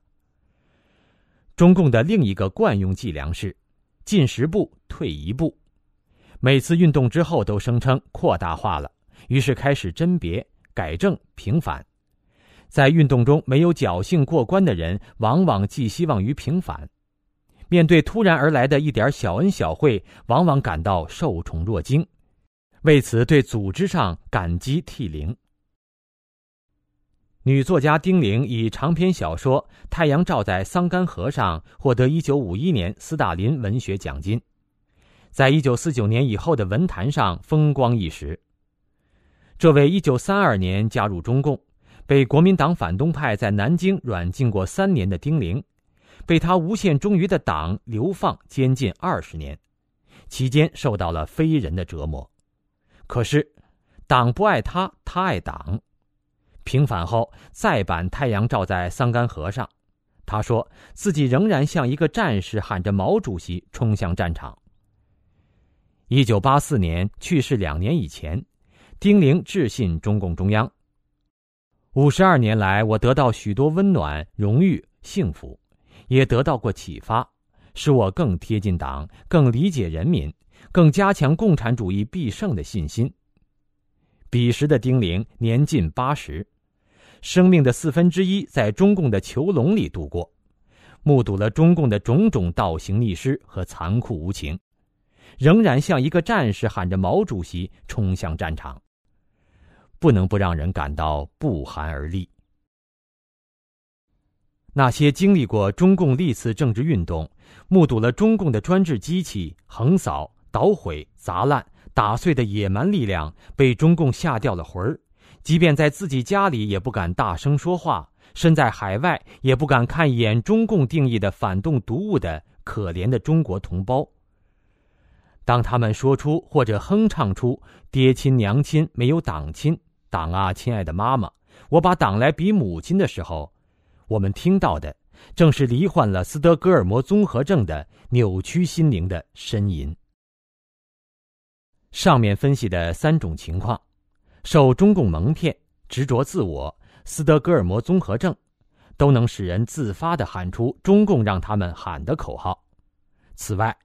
中共的另一个惯用伎俩是，进十步退一步，每次运动之后都声称扩大化了，于是开始甄别、改正、平反。在运动中没有侥幸过关的人，往往寄希望于平反。面对突然而来的一点小恩小惠，往往感到受宠若惊，为此对组织上感激涕零。女作家丁玲以长篇小说《太阳照在桑干河上》获得1951年斯大林文学奖金，在1949年以后的文坛上风光一时。这位1932年加入中共，被国民党反动派在南京软禁过三年的丁玲，被他无限忠于的党流放监禁二十年，期间受到了非人的折磨。可是，党不爱他，他爱党。平反后，再版《太阳照在桑干河上》，他说自己仍然像一个战士，喊着毛主席冲向战场。一九八四年去世两年以前，丁玲致信中共中央：“五十二年来，我得到许多温暖、荣誉、幸福，也得到过启发，使我更贴近党，更理解人民，更加强共产主义必胜的信心。”彼时的丁玲年近八十。生命的四分之一在中共的囚笼里度过，目睹了中共的种种倒行逆施和残酷无情，仍然像一个战士喊着毛主席冲向战场，不能不让人感到不寒而栗。那些经历过中共历次政治运动，目睹了中共的专制机器横扫、捣毁、砸烂、打碎的野蛮力量，被中共吓掉了魂儿。即便在自己家里也不敢大声说话，身在海外也不敢看一眼中共定义的反动毒物的可怜的中国同胞。当他们说出或者哼唱出“爹亲娘亲没有党亲，党啊，亲爱的妈妈，我把党来比母亲”的时候，我们听到的正是罹患了斯德哥尔摩综合症的扭曲心灵的呻吟。上面分析的三种情况。受中共蒙骗、执着自我、斯德哥尔摩综合症，都能使人自发的喊出中共让他们喊的口号。此外，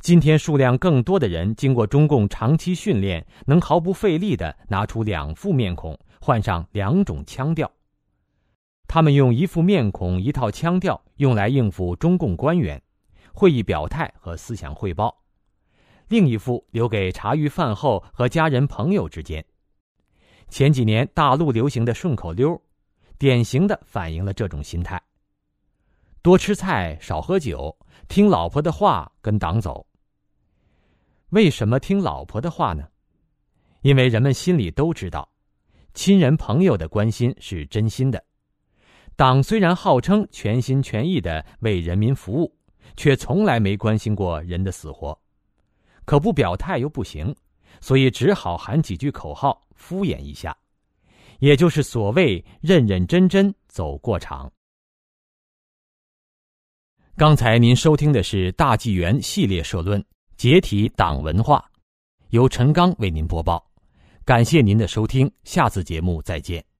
今天数量更多的人经过中共长期训练，能毫不费力的拿出两副面孔，换上两种腔调。他们用一副面孔、一套腔调用来应付中共官员、会议表态和思想汇报，另一副留给茶余饭后和家人朋友之间。前几年大陆流行的顺口溜，典型的反映了这种心态：多吃菜，少喝酒，听老婆的话，跟党走。为什么听老婆的话呢？因为人们心里都知道，亲人朋友的关心是真心的。党虽然号称全心全意的为人民服务，却从来没关心过人的死活。可不表态又不行，所以只好喊几句口号敷衍一下，也就是所谓认认真真走过场。刚才您收听的是大纪元系列社论《解体党文化》，由陈刚为您播报。感谢您的收听，下次节目再见。